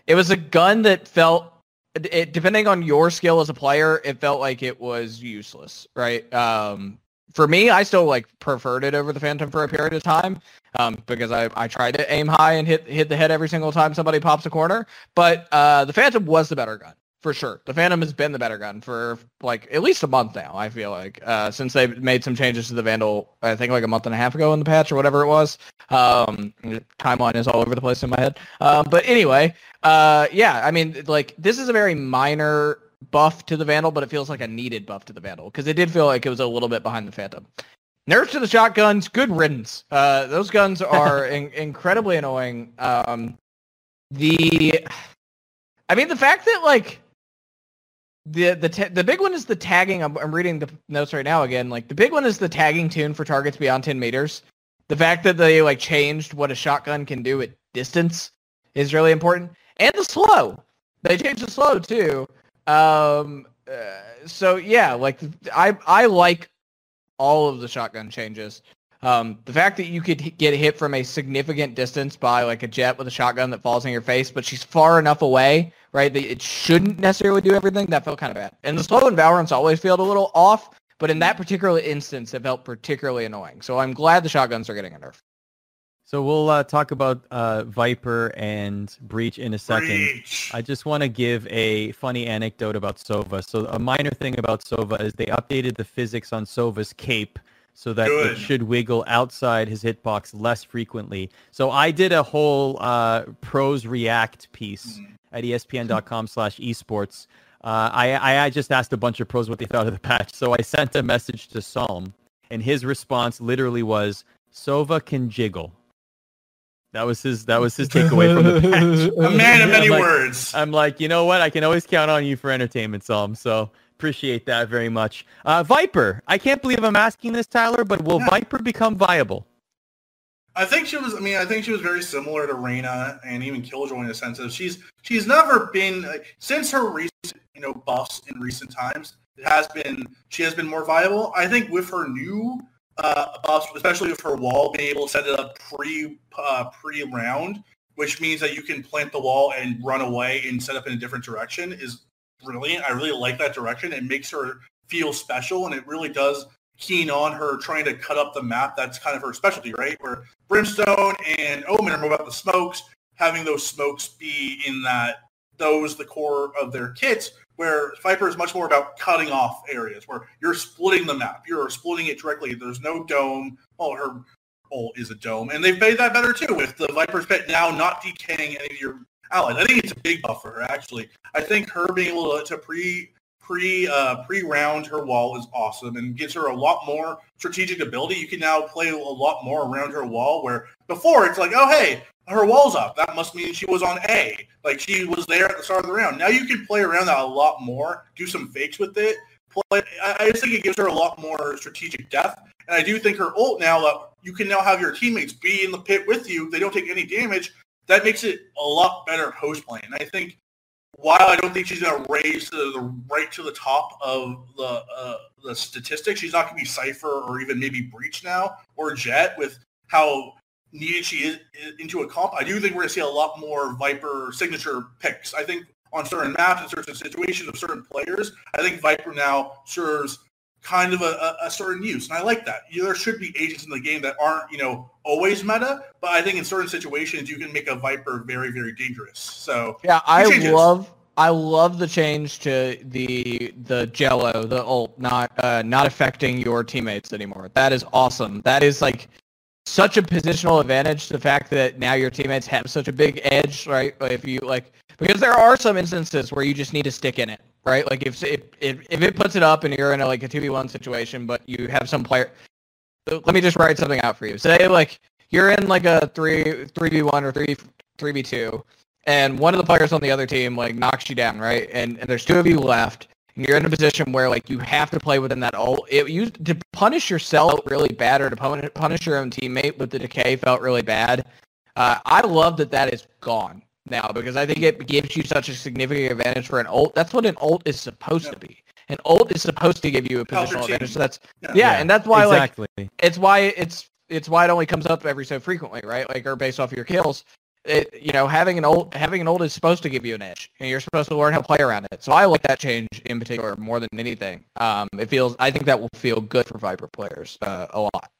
it was a gun that felt it, depending on your skill as a player, it felt like it was useless, right? Um, for me, I still like preferred it over the Phantom for a period of time um, because I, I tried to aim high and hit hit the head every single time somebody pops a corner. But uh, the Phantom was the better gun for sure. The Phantom has been the better gun for like at least a month now. I feel like uh, since they made some changes to the Vandal, I think like a month and a half ago in the patch or whatever it was. Um, timeline is all over the place in my head. Um, but anyway, uh, yeah, I mean, like this is a very minor buff to the Vandal, but it feels like a needed buff to the Vandal because it did feel like it was a little bit behind the Phantom. Nerfs to the shotguns, good riddance. Uh, those guns are in- incredibly annoying. Um, the, I mean, the fact that like the the ta- the big one is the tagging. I'm, I'm reading the notes right now again. Like the big one is the tagging tune for targets beyond 10 meters. The fact that they like changed what a shotgun can do at distance is really important, and the slow. They changed the slow too. Um, uh, so yeah, like I I like all of the shotgun changes. Um, the fact that you could get hit from a significant distance by like a Jett with a shotgun that falls in your face, but she's far enough away, right, that it shouldn't necessarily do everything, that felt kind of bad. And the slow in Valorant's always felt a little off, but in that particular instance, it felt particularly annoying. So I'm glad the shotguns are getting a nerf. So we'll uh, talk about uh, Viper and Breach in a second. Breach. I just want to give a funny anecdote about Sova. So a minor thing about Sova is they updated the physics on Sova's cape so that Good. it should wiggle outside his hitbox less frequently. So I did a whole uh, pros react piece mm. at espn.com slash esports. Uh, I, I just asked a bunch of pros what they thought of the patch. So I sent a message to Psalm, and his response literally was, Sova can jiggle. That was his. That was his takeaway from the patch. A man of many I'm like, words. I'm like, you know what? I can always count on you for entertainment, Psalm. So appreciate that very much. Uh, Viper. I can't believe I'm asking this, Tyler, but will yeah. Viper become viable? I think she was. I mean, I think she was very similar to Reyna and even Killjoy in the sense of she's she's never been like, since her recent you know buffs in recent times. It has been she has been more viable. I think with her new uh, buffs, especially with her wall, being able to set it up pre uh, pre round, which means that you can plant the wall and run away and set up in a different direction, is brilliant. I really like that direction. It makes her feel special, and it really does keen on her trying to cut up the map. That's kind of her specialty, right? Where Brimstone and Omen are about the smokes, having those smokes be in that those the core of their kits where Viper is much more about cutting off areas where you're splitting the map. You're splitting it directly. There's no dome. Oh, her is a dome. And they've made that better too with the Viper's Pit now not decaying any of your allies. I think it's a big buffer actually. I think her being able to, to pre pre uh, pre round her wall is awesome and gives her a lot more strategic ability. You can now play a lot more around her wall where before it's like, oh hey, her wall's up. That must mean she was on A. Like she was there at the start of the round. Now you can play around that a lot more, do some fakes with it. Play. I just think it gives her a lot more strategic depth. And I do think her ult now that you can now have your teammates be in the pit with you. They don't take any damage. That makes it a lot better post play. And I think while I don't think she's going to raise to the right to the top of the uh, the statistics, she's not going to be Cypher or even maybe Breach now or Jett with how needed she is into a comp, I do think we're going to see a lot more Viper signature picks. I think on certain maps and certain situations of certain players, I think Viper now serves kind of a, a, certain use, and I like that. You there should be agents in the game that aren't, you know, always meta, but I think in certain situations you can make a Viper very, very dangerous. So yeah, I love. I love the change to the the Jello, the ult, not uh, not affecting your teammates anymore. That is awesome. That is like such a positional advantage. The fact that now your teammates have such a big edge, right? If you like, because there are some instances where you just need to stick in it, right? Like if if if, it puts it up and you're in a, like a two v one situation, but you have some player. Let me just write something out for you. Say like you're in like a three three v one or three three v two, and one of the players on the other team like knocks you down, right? And and there's two of you left, and you're in a position where like you have to play within that ult. It you to punish yourself really bad, or to punish your own teammate with the decay felt really bad. Uh, I love that that is gone now because I think it gives you such a significant advantage for an ult. That's what an ult is supposed to be. An ult is supposed to give you a positional advantage. So that's yeah, yeah, and that's why exactly. like it's why it's it's why it only comes up every so frequently, right? Like or based off your kills it, you know, having an ult having an ult is supposed to give you an edge, and you're supposed to learn how to play around it. So I like that change in particular more than anything. Um, it feels I think that will feel good for Viper players uh, a lot.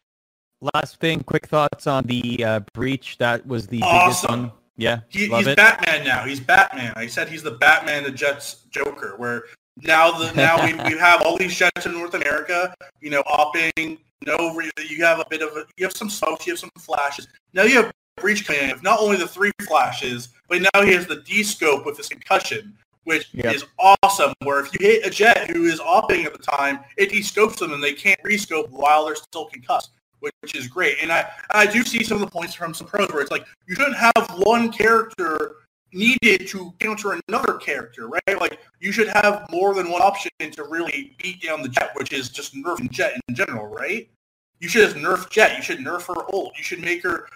Last thing, quick thoughts on the uh, breach. That was the awesome. biggest one. Yeah, he, he's it. Batman now. He's Batman. I said he's the Batman, the Jett's Joker. Where now the now we, we have all these Jetts in North America. You know, hopping. No, you have a bit of a, you have some smokes, you have some flashes. Now you have breach coming in not only the three flashes, but now he has the D scope with his concussion, which yep. is awesome. Where if you hit a Jett who is opping at the time, it de-scopes them and they can't rescope while they're still concussed, which is great. And I, I do see some of the points from some pros where it's like you shouldn't have one character needed to counter another character, right? Like you should have more than one option to really beat down the Jett, which is just nerfing Jett in general, right? You should just nerf Jett. You should nerf her ult. You should make her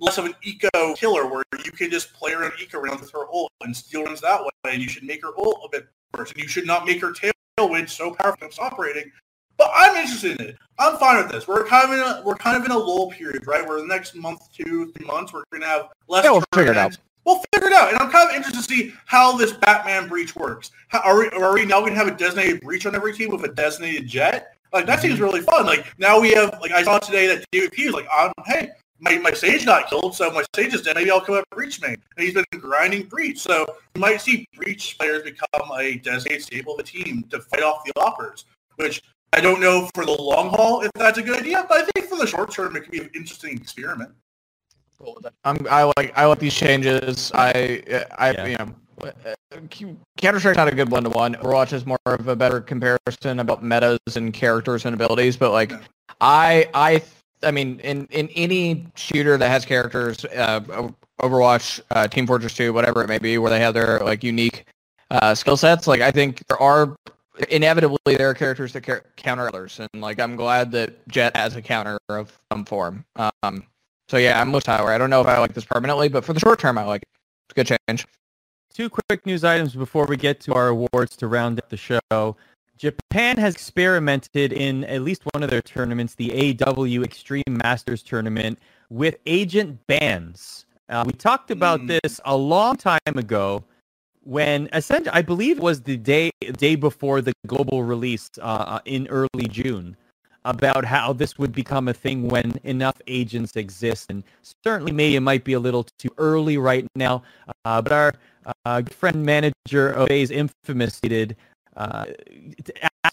less of an eco killer where you can just play around eco rounds with her ult and steal runs that way. And you should make her ult a bit worse. And you should not make her tailwind so powerful it's operating. I'm interested in it. I'm fine with this. We're kind of in a we're kind of in a lull period, right? Where the next month, two, three months, we're gonna have less. Yeah, we'll figure it out. We'll figure it out, and I'm kind of interested to see how this Batman breach works. How, are we are we now going to have a designated breach on every team with a designated Jett? Like that seems mm-hmm. really fun. Like now we have like I saw today that David P was like, um, hey, my, my Sage got killed, so my Sage is dead. Maybe I'll come up Breach main. And he's been grinding Breach. So you might see Breach players become a designated staple of the team to fight off the offers, which I don't know for the long haul if that's a good idea, but I think for the short term it could be an interesting experiment. I'm, I like I like these changes. I I yeah. you know Counter Strike's not a good one to one. Overwatch is more of a better comparison about metas and characters and abilities. But like, yeah. I I I mean, in, in any shooter that has characters, uh, Overwatch, uh, Team Fortress 2, whatever it may be, where they have their like unique uh, skill sets, like I think there are inevitably there are characters that counter others, and like I'm glad that Jett has a counter of some form. Um, so yeah, I'm with Tyler. I don't know if I like this permanently, but for the short term, I like it. It's a good change. Two quick news items before we get to our awards to round up the show. Japan has experimented in at least one of their tournaments, the AW Extreme Masters Tournament, with agent bans. Uh, we talked about mm. this a long time ago when essentially I believe it was the day day before the global release uh, uh, in early June about how this would become a thing when enough agents exist. And certainly maybe it might be a little too early right now. Uh, but our uh, friend manager of A's infamous did uh,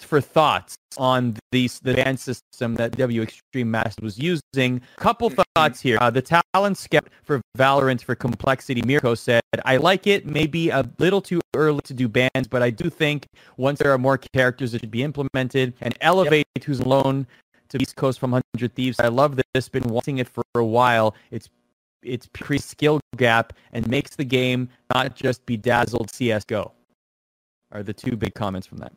for thoughts on these the ban system that W Extreme Master was using. Couple mm-hmm. thoughts here. Uh, the talent scout for Valorant for complexity, Mirko said, "I like it. Maybe a little too early to do bans, but I do think once there are more characters, it should be implemented and elevate yep. who's alone." To East Coast from 100 Thieves. I love this. Been wanting it for a while. It's it's pre skill gap and makes the game not just bedazzled CS:GO are the two big comments from that.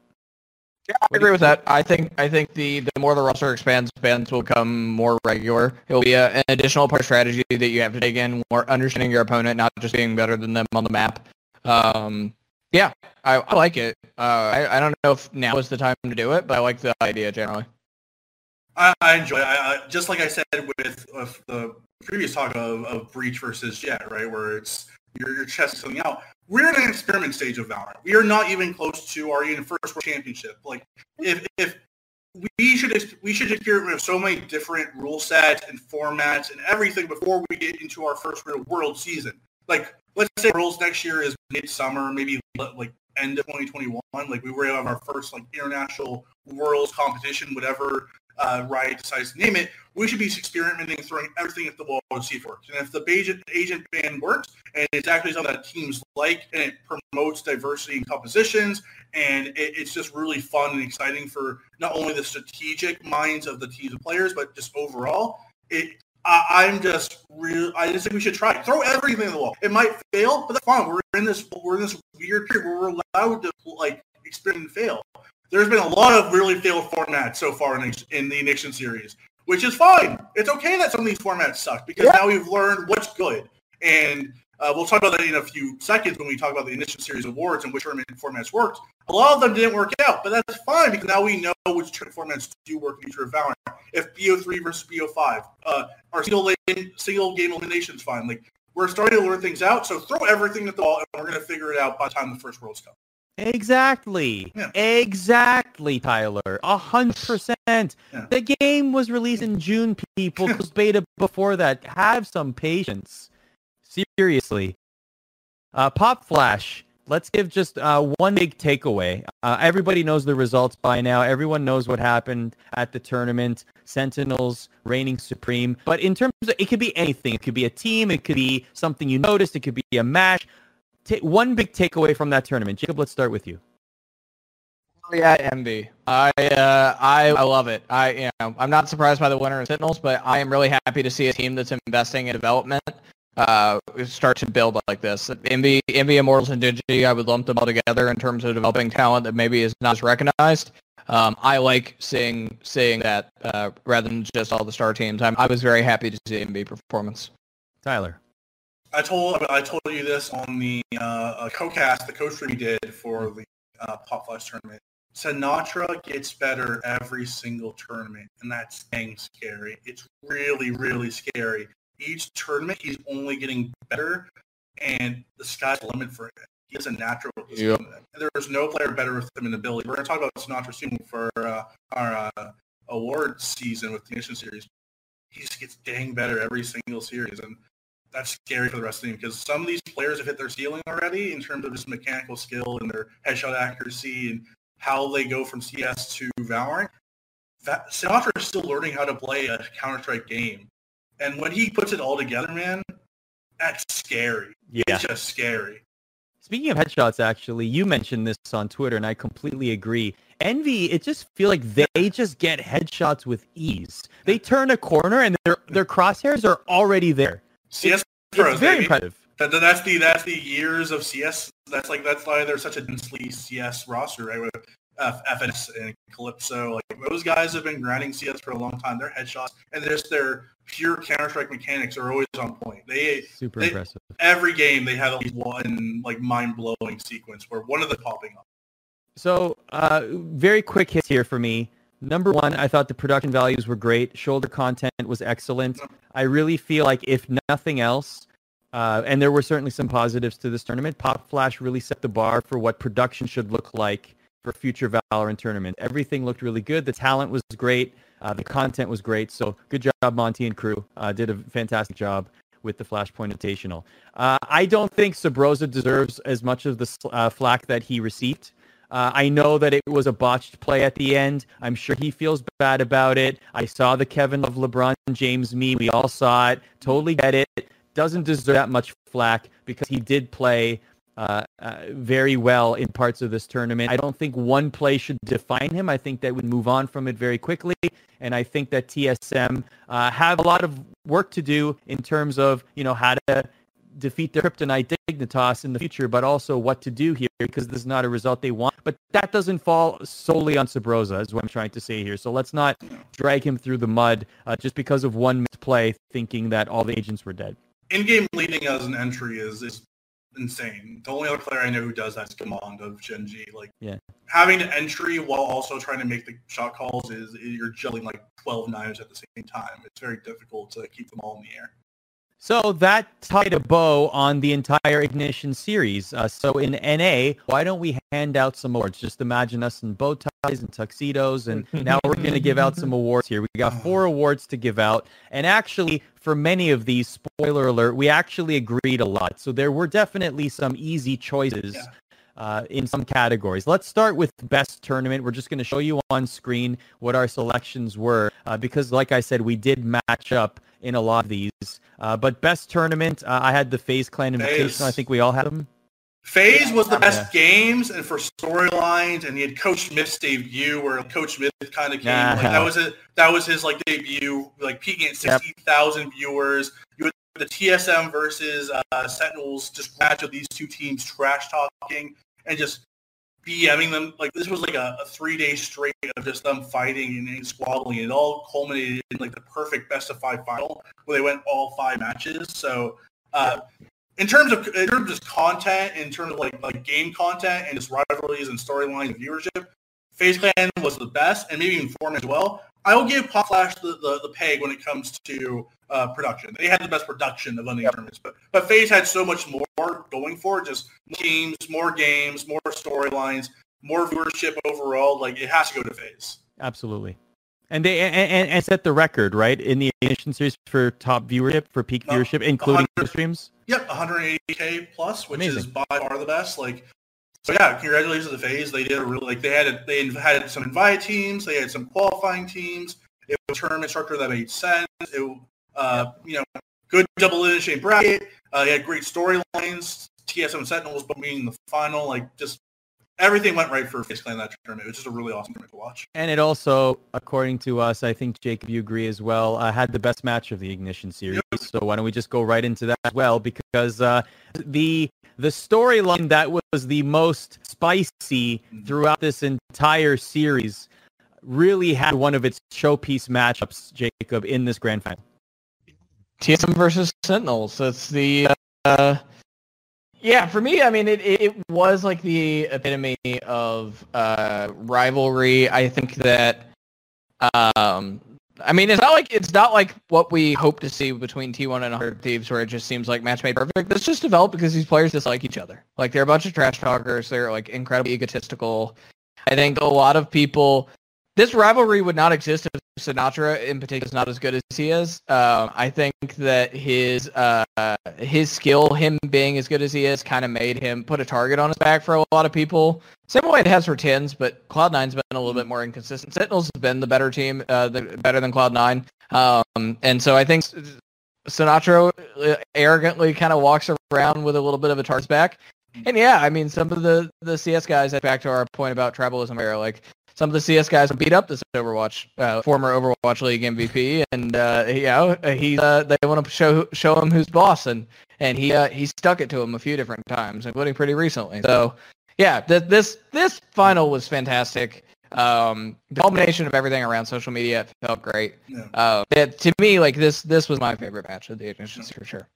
Yeah, I agree with that. I think I think the, the more the roster expands, bans will become more regular. It will be a, an additional part strategy that you have to take in, more understanding your opponent, not just being better than them on the map. Um, yeah, I, I like it. Uh, I, I don't know if now is the time to do it, but I like the idea generally. I, I enjoy it. I, just like I said with, with the previous talk of, of Breach versus Jett, right, where it's your your chest something out. We're in an experiment stage of Valorant. We are not even close to our even first world championship. Like if if we should we should experiment with so many different rule sets and formats and everything before we get into our first real world season. Like let's say Worlds next year is midsummer, maybe like end of 2021. Like we were have our first like international Worlds competition, whatever uh, Riot decides to name it, we should be experimenting, throwing everything at the wall to see if it works. And if the agent, agent ban works and it's actually something that teams like and it promotes diversity in compositions and it, it's just really fun and exciting for not only the strategic minds of the teams of players, but just overall, it I, am just real. I just think we should try. Throw everything at the wall. It might fail, but that's fine. We're in this. We're in this weird period where we're allowed to like experiment and fail there's been a lot of really failed formats so far in, in the Ignition series, which is fine. It's okay that some of these formats suck because yeah. now we've learned what's good. And uh, we'll talk about that in a few seconds when we talk about the Ignition series awards and which tournament formats worked. A lot of them didn't work out, but that's fine because now we know which formats do work in future of Valorant. If BO3 versus BO5, uh, our single, lane, single game eliminations fine. Like we're starting to learn things out, so throw everything at the wall, and we're going to figure it out by the time the first Worlds come. Exactly. Yeah. Exactly, Tyler. A hundred percent. The game was released in June, people. It was beta before that. Have some patience. Seriously. Uh, Pop Flash. Let's give just uh, one big takeaway. Uh, everybody knows the results by now. Everyone knows what happened at the tournament. Sentinels reigning supreme. But in terms of, it could be anything. It could be a team. It could be something you noticed. It could be a match one big takeaway from that tournament. Jacob, let's start with you. Oh, yeah, envy. I uh, I I love it. I you know I'm not surprised by the winner of Sentinels, but I am really happy to see a team that's investing in development uh, start to build like this. Envy, Envy, Immortals, and Digi, I would lump them all together in terms of developing talent that maybe is not as recognized. Um, I like seeing seeing that uh, rather than just all the star teams. I'm, I was very happy to see Envy performance. Tyler. I told I told you this on the uh, co-cast, the co-stream we did for the uh, Pop Flash tournament. Sinatraa gets better every single tournament, and that's dang scary. It's really, really scary. Each tournament, he's only getting better, and the sky's the limit for him. He has a natural. Yep. There's no player better with him in ability. We're going to talk about Sinatraa soon for uh, our uh, award season with the Ignition Series. He just gets dang better every single series, and that's scary for the rest of the team because some of these players have hit their ceiling already in terms of just mechanical skill and their headshot accuracy and how they go from CS to Valorant. That, Sinatraa is still learning how to play a Counter-Strike game. And when he puts it all together, man, that's scary. Yeah. It's just scary. Speaking of headshots, actually, you mentioned this on Twitter, and I completely agree. Envy, it just feel like they just get headshots with ease. They turn a corner, and their their crosshairs are already there. CS pros, very baby. impressive. That, that's the that's the years of CS. That's like that's why there's such a densely CS roster, right? With F- FNS and Calypso, like those guys have been grinding CS for a long time. Their headshots and just their pure Counter Strike mechanics are always on point. They super they, impressive. Every game they have at least one like mind blowing sequence where one of them popping up. So uh, very quick hits here for me. Number one, I thought the production values were great. Shoulder content was excellent. I really feel like if nothing else, uh, and there were certainly some positives to this tournament, Pop Flash really set the bar for what production should look like for future Valorant tournament. Everything looked really good. The talent was great. Uh, the content was great. So good job, Monty and crew. Uh, did a fantastic job with the Flashpoint Invitational. Uh, I don't think Subroza deserves as much of the uh, flack that he received. Uh, I know that it was a botched play at the end. I'm sure he feels bad about it. I saw the Kevin Love LeBron James meme. We all saw it. Totally get it. Doesn't deserve that much flack because he did play uh, uh, very well in parts of this tournament. I don't think one play should define him. I think that would move on from it very quickly. And I think that TSM uh, have a lot of work to do in terms of, you know, how to defeat the Kryptonite Dignitas in the future, but also what to do here because this is not a result they want. But that doesn't fall solely on Subroza, is what I'm trying to say here. So let's not drag him through the mud uh, just because of one misplay, thinking that all the agents were dead. In-game leading as an entry is is insane. The only other player I know who does that is Command of Genji. Like, yeah. having an entry while also trying to make the shot calls is, is you're juggling like 12 knives at the same time. It's very difficult to keep them all in the air. So that tied a bow on the entire Ignition series. Uh, so in NA, why don't we hand out some awards? Just imagine us in bow ties and tuxedos, and now we're going to give out some awards here. We got four awards to give out, and actually, for many of these, spoiler alert, we actually agreed a lot. So there were definitely some easy choices. Yeah. Uh, in some categories. Let's start with best tournament. We're just going to show you on screen what our selections were uh, because, like I said, we did match up in a lot of these. Uh, but best tournament, uh, I had the FaZe Clan Invitational. I think we all had them. Phase was the best games and for storylines, and he had Coach Smith's debut, where Coach Smith kind of came. Nah. Like, that was it. That was his like debut, like peaking at Yep. sixty thousand viewers. You had the TSM versus uh, Sentinels, just match of these two teams trash talking and just BMing them. Like this was like a, a three day straight of just them fighting and, and squabbling. It all culminated in like the perfect best of five final where they went all five matches. So. Uh, in terms of in terms of content, in terms of like like game content and just rivalries and storylines and viewership, FaZe Clan was the best, and maybe even Form as well. I will give Pop Flash the, the, the peg when it comes to uh, production. They had the best production of any tournaments, but but FaZe had so much more going for it. Just teams, more games, more storylines, more viewership overall. Like it has to go to FaZe. Absolutely. And they and, and, and set the record, right, in the Ignition series for top viewership, for peak Uh, viewership, including 100. streams. Yep, 180k plus, which is by far the best. Like, so yeah, congratulations to the FaZe. They did a really like they had a, they had some invite teams, they had some qualifying teams. It was a tournament structure that made sense. It, uh, you know, good double elimination bracket. Uh, they had great storylines. TSM Sentinels being the final, like just everything went right for FaZe Clan that tournament. It was just a really awesome tournament to watch. And it also, according to us, I think Jacob, you agree as well, uh, had the best match of the Ignition series. So why don't we just go right into that as well? Because uh, the the storyline that was the most spicy throughout this entire series really had one of its showpiece matchups, Jacob, in this grand final. TSM versus Sentinels. That's the uh, yeah. For me, I mean, it, it was like the epitome of uh, rivalry. I think that um, I mean, it's not like it's not like what we hope to see between T1 and 100 Thieves, where it just seems like match made perfect. This just developed because these players dislike each other. Like they're a bunch of trash talkers. They're like incredibly egotistical. I think a lot of people. This rivalry would not exist if Sinatraa in particular is not as good as he is. Um, I think that his uh, his skill, him being as good as he is, kind of made him put a target on his back for a lot of people. Same way it has for TenZ, but Cloud9's been a little bit more inconsistent. Sentinels has been the better team, uh, the, better than Cloud9. Um, and so I think Sinatraa uh, arrogantly kind of walks around with a little bit of a target's back. And yeah, I mean, some of the, the CS guys, back to our point about tribalism era, like some of the CS guys beat up this Overwatch, uh, former Overwatch League MVP, and uh, you know he uh, they want to show show him who's boss, and and he uh, he stuck it to him a few different times, including pretty recently. So yeah, th- this this final was fantastic. Um, the culmination of everything around social media felt great. Yeah. Uh, it- to me, like this this was my favorite match of the Ignition for sure.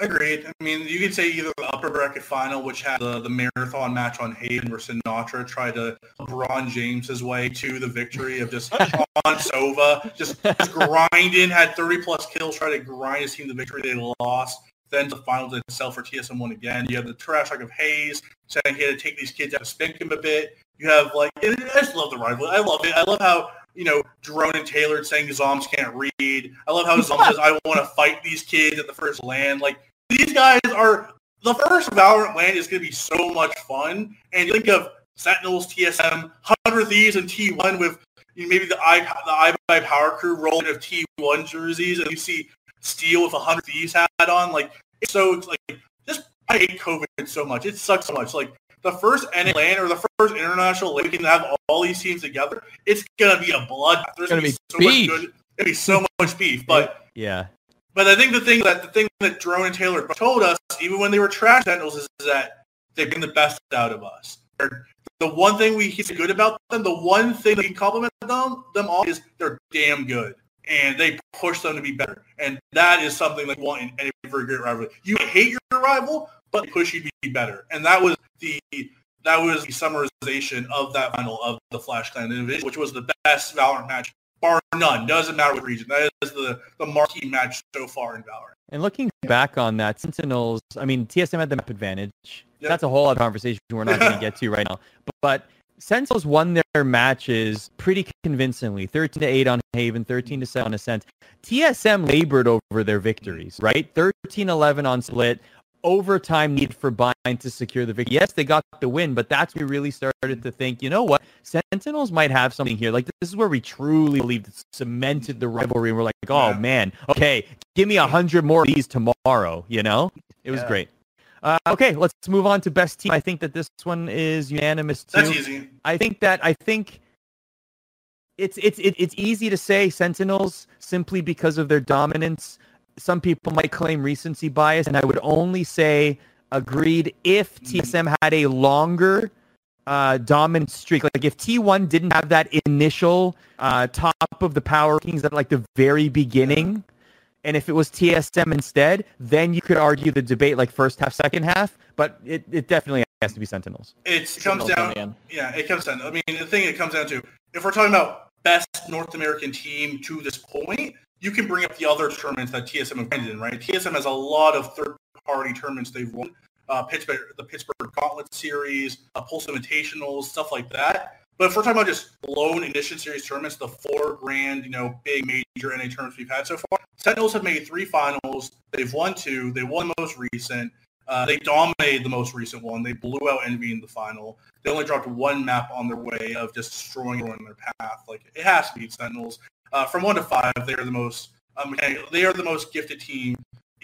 Agreed. I mean, you could say either the upper bracket final, which had the, the marathon match on Haven versus Sinatraa, tried to LeBron James his way to the victory of just on Sova, just, just grinding, had 30 plus kills, tried to grind his team to victory. They lost. Then the finals itself for TSM one again. You have the trash talk of Hayes saying he had to take these kids out to spank him a bit. You have like, I just love the rivalry. I love it. I love how you know, Drone and Taylor saying zombs can't read. I love how zombs says, I want to fight these kids at the first LAN. Like, these guys are, the first Valorant LAN is going to be so much fun. And you think of Sentinels, TSM, 100 Thieves, and T1 with you know, maybe the I, the I Power Crew rolling of T1 jerseys, and you see Steel with a 100 Thieves hat on. Like, it's so, it's like, just, I hate COVID so much. It sucks so much. Like, the first NA LAN or the first international league can have all, all these teams together, it's gonna be a blood. There's Gonna gonna, be, be so beef. much good. Gonna be so much beef. But Yeah. But I think the thing that the thing that Drone and Taylor told us, even when they were trash Sentinels, is that they bring the best out of us. They're, the one thing we he's good about them, the one thing that we compliment them them all is they're damn good. And they push them to be better. And that is something that you want in every great rivalry. You hate your rival, but they push you to be better. And that was the that was the summarization of that final of the Flash Clan division, which was the best Valorant match bar none. Doesn't matter what region. That is the, the marquee match so far in Valorant. And looking back on that, Sentinels, I mean, TSM had the map advantage. Yep. That's a whole other conversation we're not going to get to right now. But, but Sentinels won their matches pretty convincingly 13 to 8 on Haven, 13 to 7 on Ascent. TSM labored over their victories, right? 13 11 on Split, overtime need for Bind to secure the victory. Yes, they got the win, but that's where we really started to think, you know what? Sentinels might have something here. Like this is where we truly believed it cemented the rivalry. And we're like, oh Yeah. man, okay, give me a hundred more of these tomorrow. You know, it was Yeah. great. Uh, okay, let's move on to best team. I think that this one is unanimous too. That's easy. I think that I think it's it's it's easy to say Sentinels simply because of their dominance. Some people might claim recency bias, and I would only say agreed if TSM had a longer uh, dominant streak. Like if T1 didn't have that initial uh, top of the power kings at like the very beginning, and if it was TSM instead, then you could argue the debate like first half, second half. But it, it definitely has to be Sentinels. It comes Sentinels on down. Yeah, it comes down. I mean, the thing it comes down to, if we're talking about best North American team to this point, you can bring up the other tournaments that TSM have been in, right? TSM has a lot of third-party tournaments they've won. Uh, Pittsburgh, the Pittsburgh Gauntlet Series, uh, Pulse Invitationals, stuff like that. But if we're talking about just lone Ignition Series tournaments, the four grand, you know, big major NA tournaments we've had so far, Sentinels have made three finals. They've won two. They won the most recent. Uh, they dominated the most recent one. They blew out Envy in the final. They only dropped one map on their way of just destroying everyone in their path. Like it has to be Sentinels. Uh, from one to five, they are the most. Um, they are the most gifted team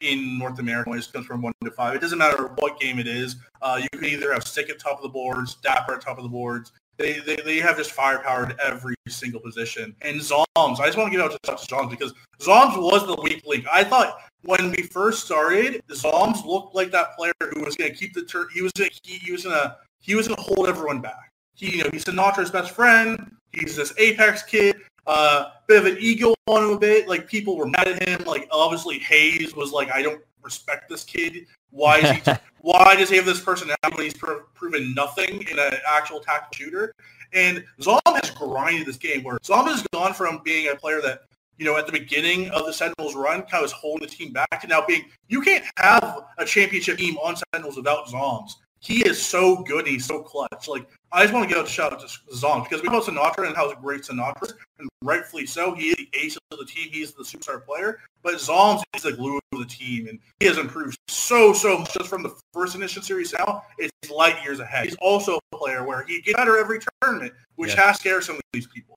in North America when it comes from one to five. It doesn't matter what game it is. Uh, you can either have SicK at top of the boards, dapr at top of the boards. They, they, they have just firepower at every single position. And zombs, I just want to give out to zombs because zombs was the weak link. I thought when we first started, zombs looked like that player who was going to keep the turn. He was gonna, he, he was to he was to hold everyone back. He, you know, he's Sinatraa's best friend. He's this Apex kid. Uh, bit of an ego on him a bit. Like people were mad at him. Like obviously Hayes was like, I don't respect this kid. Why is he? why does he have this personality when he's pro- proven nothing in an actual tactical shooter? And Zom has grinded this game where Zom has gone from being a player that you know, at the beginning of the Sentinels run, kind of was holding the team back to now being, you can't have a championship team on Sentinels without zombs. He is so good and he's so clutch. Like, I just want to give a shout out to zombs because we know Sinatraa and how great Sinatraa is, and rightfully so. He is the ace of the team. He's the superstar player. But zombs is the glue of the team, and he has improved so, so much just from the first Ignition Series now. It's light years ahead. He's also a player where he gets better every tournament, which Yes. has scared some of these people.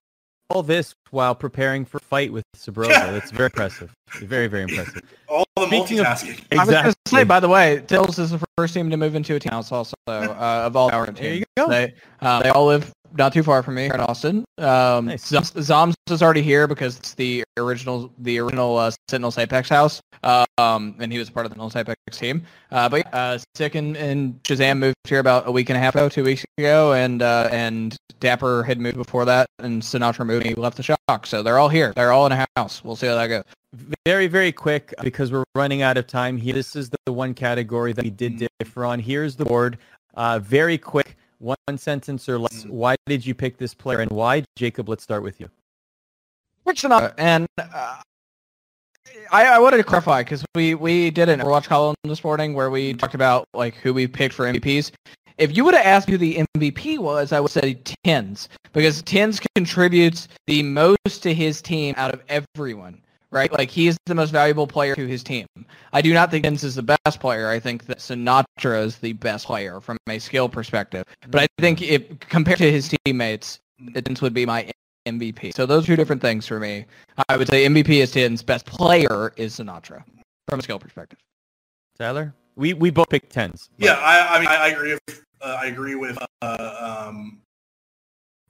All this while preparing for a fight with Sabrosa. Yeah. That's very impressive. Very, very impressive. All the Speaking of- multitasking. I was going to say, by the way, Tills is the first team to move into a team house also uh, of all our teams. There you go. They, uh, they all live not too far from me here in Austin. Um, Nice. zombs, zombs is already here because it's the original the original uh, Sentinels Apex house, um, and he was part of the Sentinels Apex team. Uh, but yeah, uh, SicK and, and ShahZaM moved here about a week and a half ago, two weeks ago, and uh, and dapr had moved before that, and Sinatraa moved and he left the Shock. So they're all here. They're all in a house. We'll see how that goes. Very, very quick because we're running out of time here. This is the one category that we did differ on. Here's the board. Uh, very quick, one sentence or less. Mm. Why did you pick this player and why? Jacob, let's start with you. Rick Sinatraa. And uh, I, I wanted to clarify because we, we did an Overwatch column this morning where we talked about like who we picked for MVPs. If you would have asked who the MVP was, I would say TenZ because TenZ contributes the most to his team out of everyone. Right, like he is the most valuable player to his team. I do not think TenZ is the best player. I think that Sinatraa is the best player from a skill perspective. But I think if compared to his teammates, TenZ would be my MVP. So those are two different things for me. I would say MVP is TenZ. Best player is Sinatraa from a skill perspective. Tyler? We we both picked TenZ. but- Yeah, I, I mean, I, I agree. With, uh, I agree with uh, um,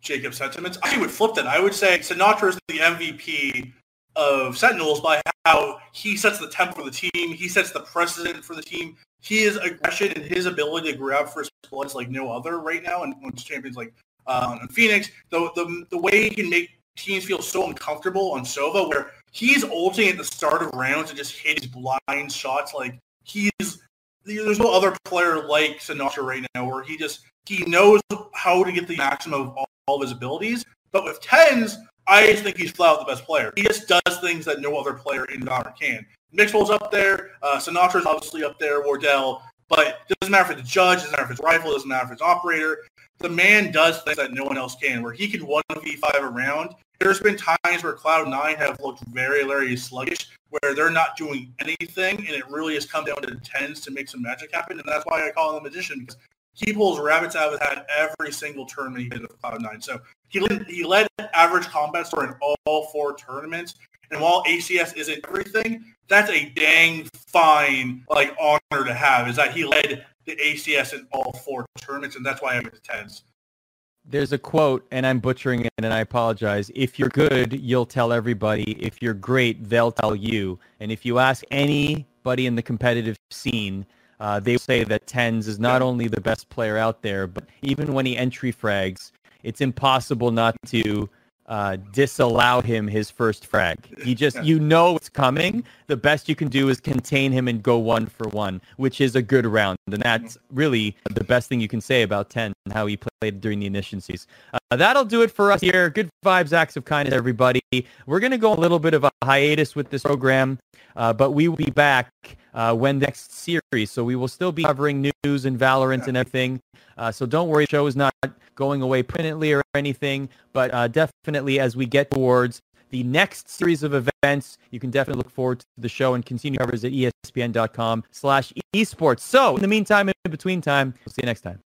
Jacob's sentiments. I would flip that. I would say Sinatraa is the MVP of Sentinels by how he sets the tempo for the team. He sets the precedent for the team. His aggression and his ability to grab first blood is like no other right now. And when champions like uh, Phoenix, the, the the way he can make teams feel so uncomfortable on Sova, where he's ulting at the start of rounds and just hit his blind shots like he's there's no other player like Sinatraa right now where he just he knows how to get the maximum of all, all of his abilities. But with TenZ, I just think he's flat out the best player. He just does things that no other player in Donner can. Mixwell's up there. Uh, Sinatraa's obviously up there. Wardell. But it doesn't matter if it's judge, doesn't matter if it's rifle, doesn't matter if it's operator. The man does things that no one else can, where he can 1v5 around. There's been times where Cloud9 have looked very, very sluggish, where they're not doing anything, and it really has come down to TenZ to make some magic happen. And that's why I call him a magician, because he pulls rabbits out of his hat every single tournament he did with Cloud9. So he led, he led average combat score in all four tournaments. And while ACS isn't everything, that's a dang fine like honor to have. Is that he led the ACS in all four tournaments, and that's why I'm to TenZ. There's a quote, and I'm butchering it, and I apologize. If you're good, you'll tell everybody. If you're great, they'll tell you. And if you ask anybody in the competitive scene, uh, they say that TenZ is not only the best player out there, but even when he entry frags, it's impossible not to uh, disallow him his first frag. He just, you know it's coming. The best you can do is contain him and go one for one, which is a good round. And that's really the best thing you can say about 10 and how he played during the Ignition Series. Uh, that'll do it for us here. Good vibes, acts of kindness, everybody. We're going to go a little bit of a hiatus with this program, uh, but we will be back uh, when next series. So we will still be covering news and Valorant and everything. Uh, so don't worry, the show is not going away permanently or anything, but uh, definitely as we get towards the next series of events, you can definitely look forward to the show and continue coverage at espn.com slash esports. So in the meantime, in between time, we'll see you next time.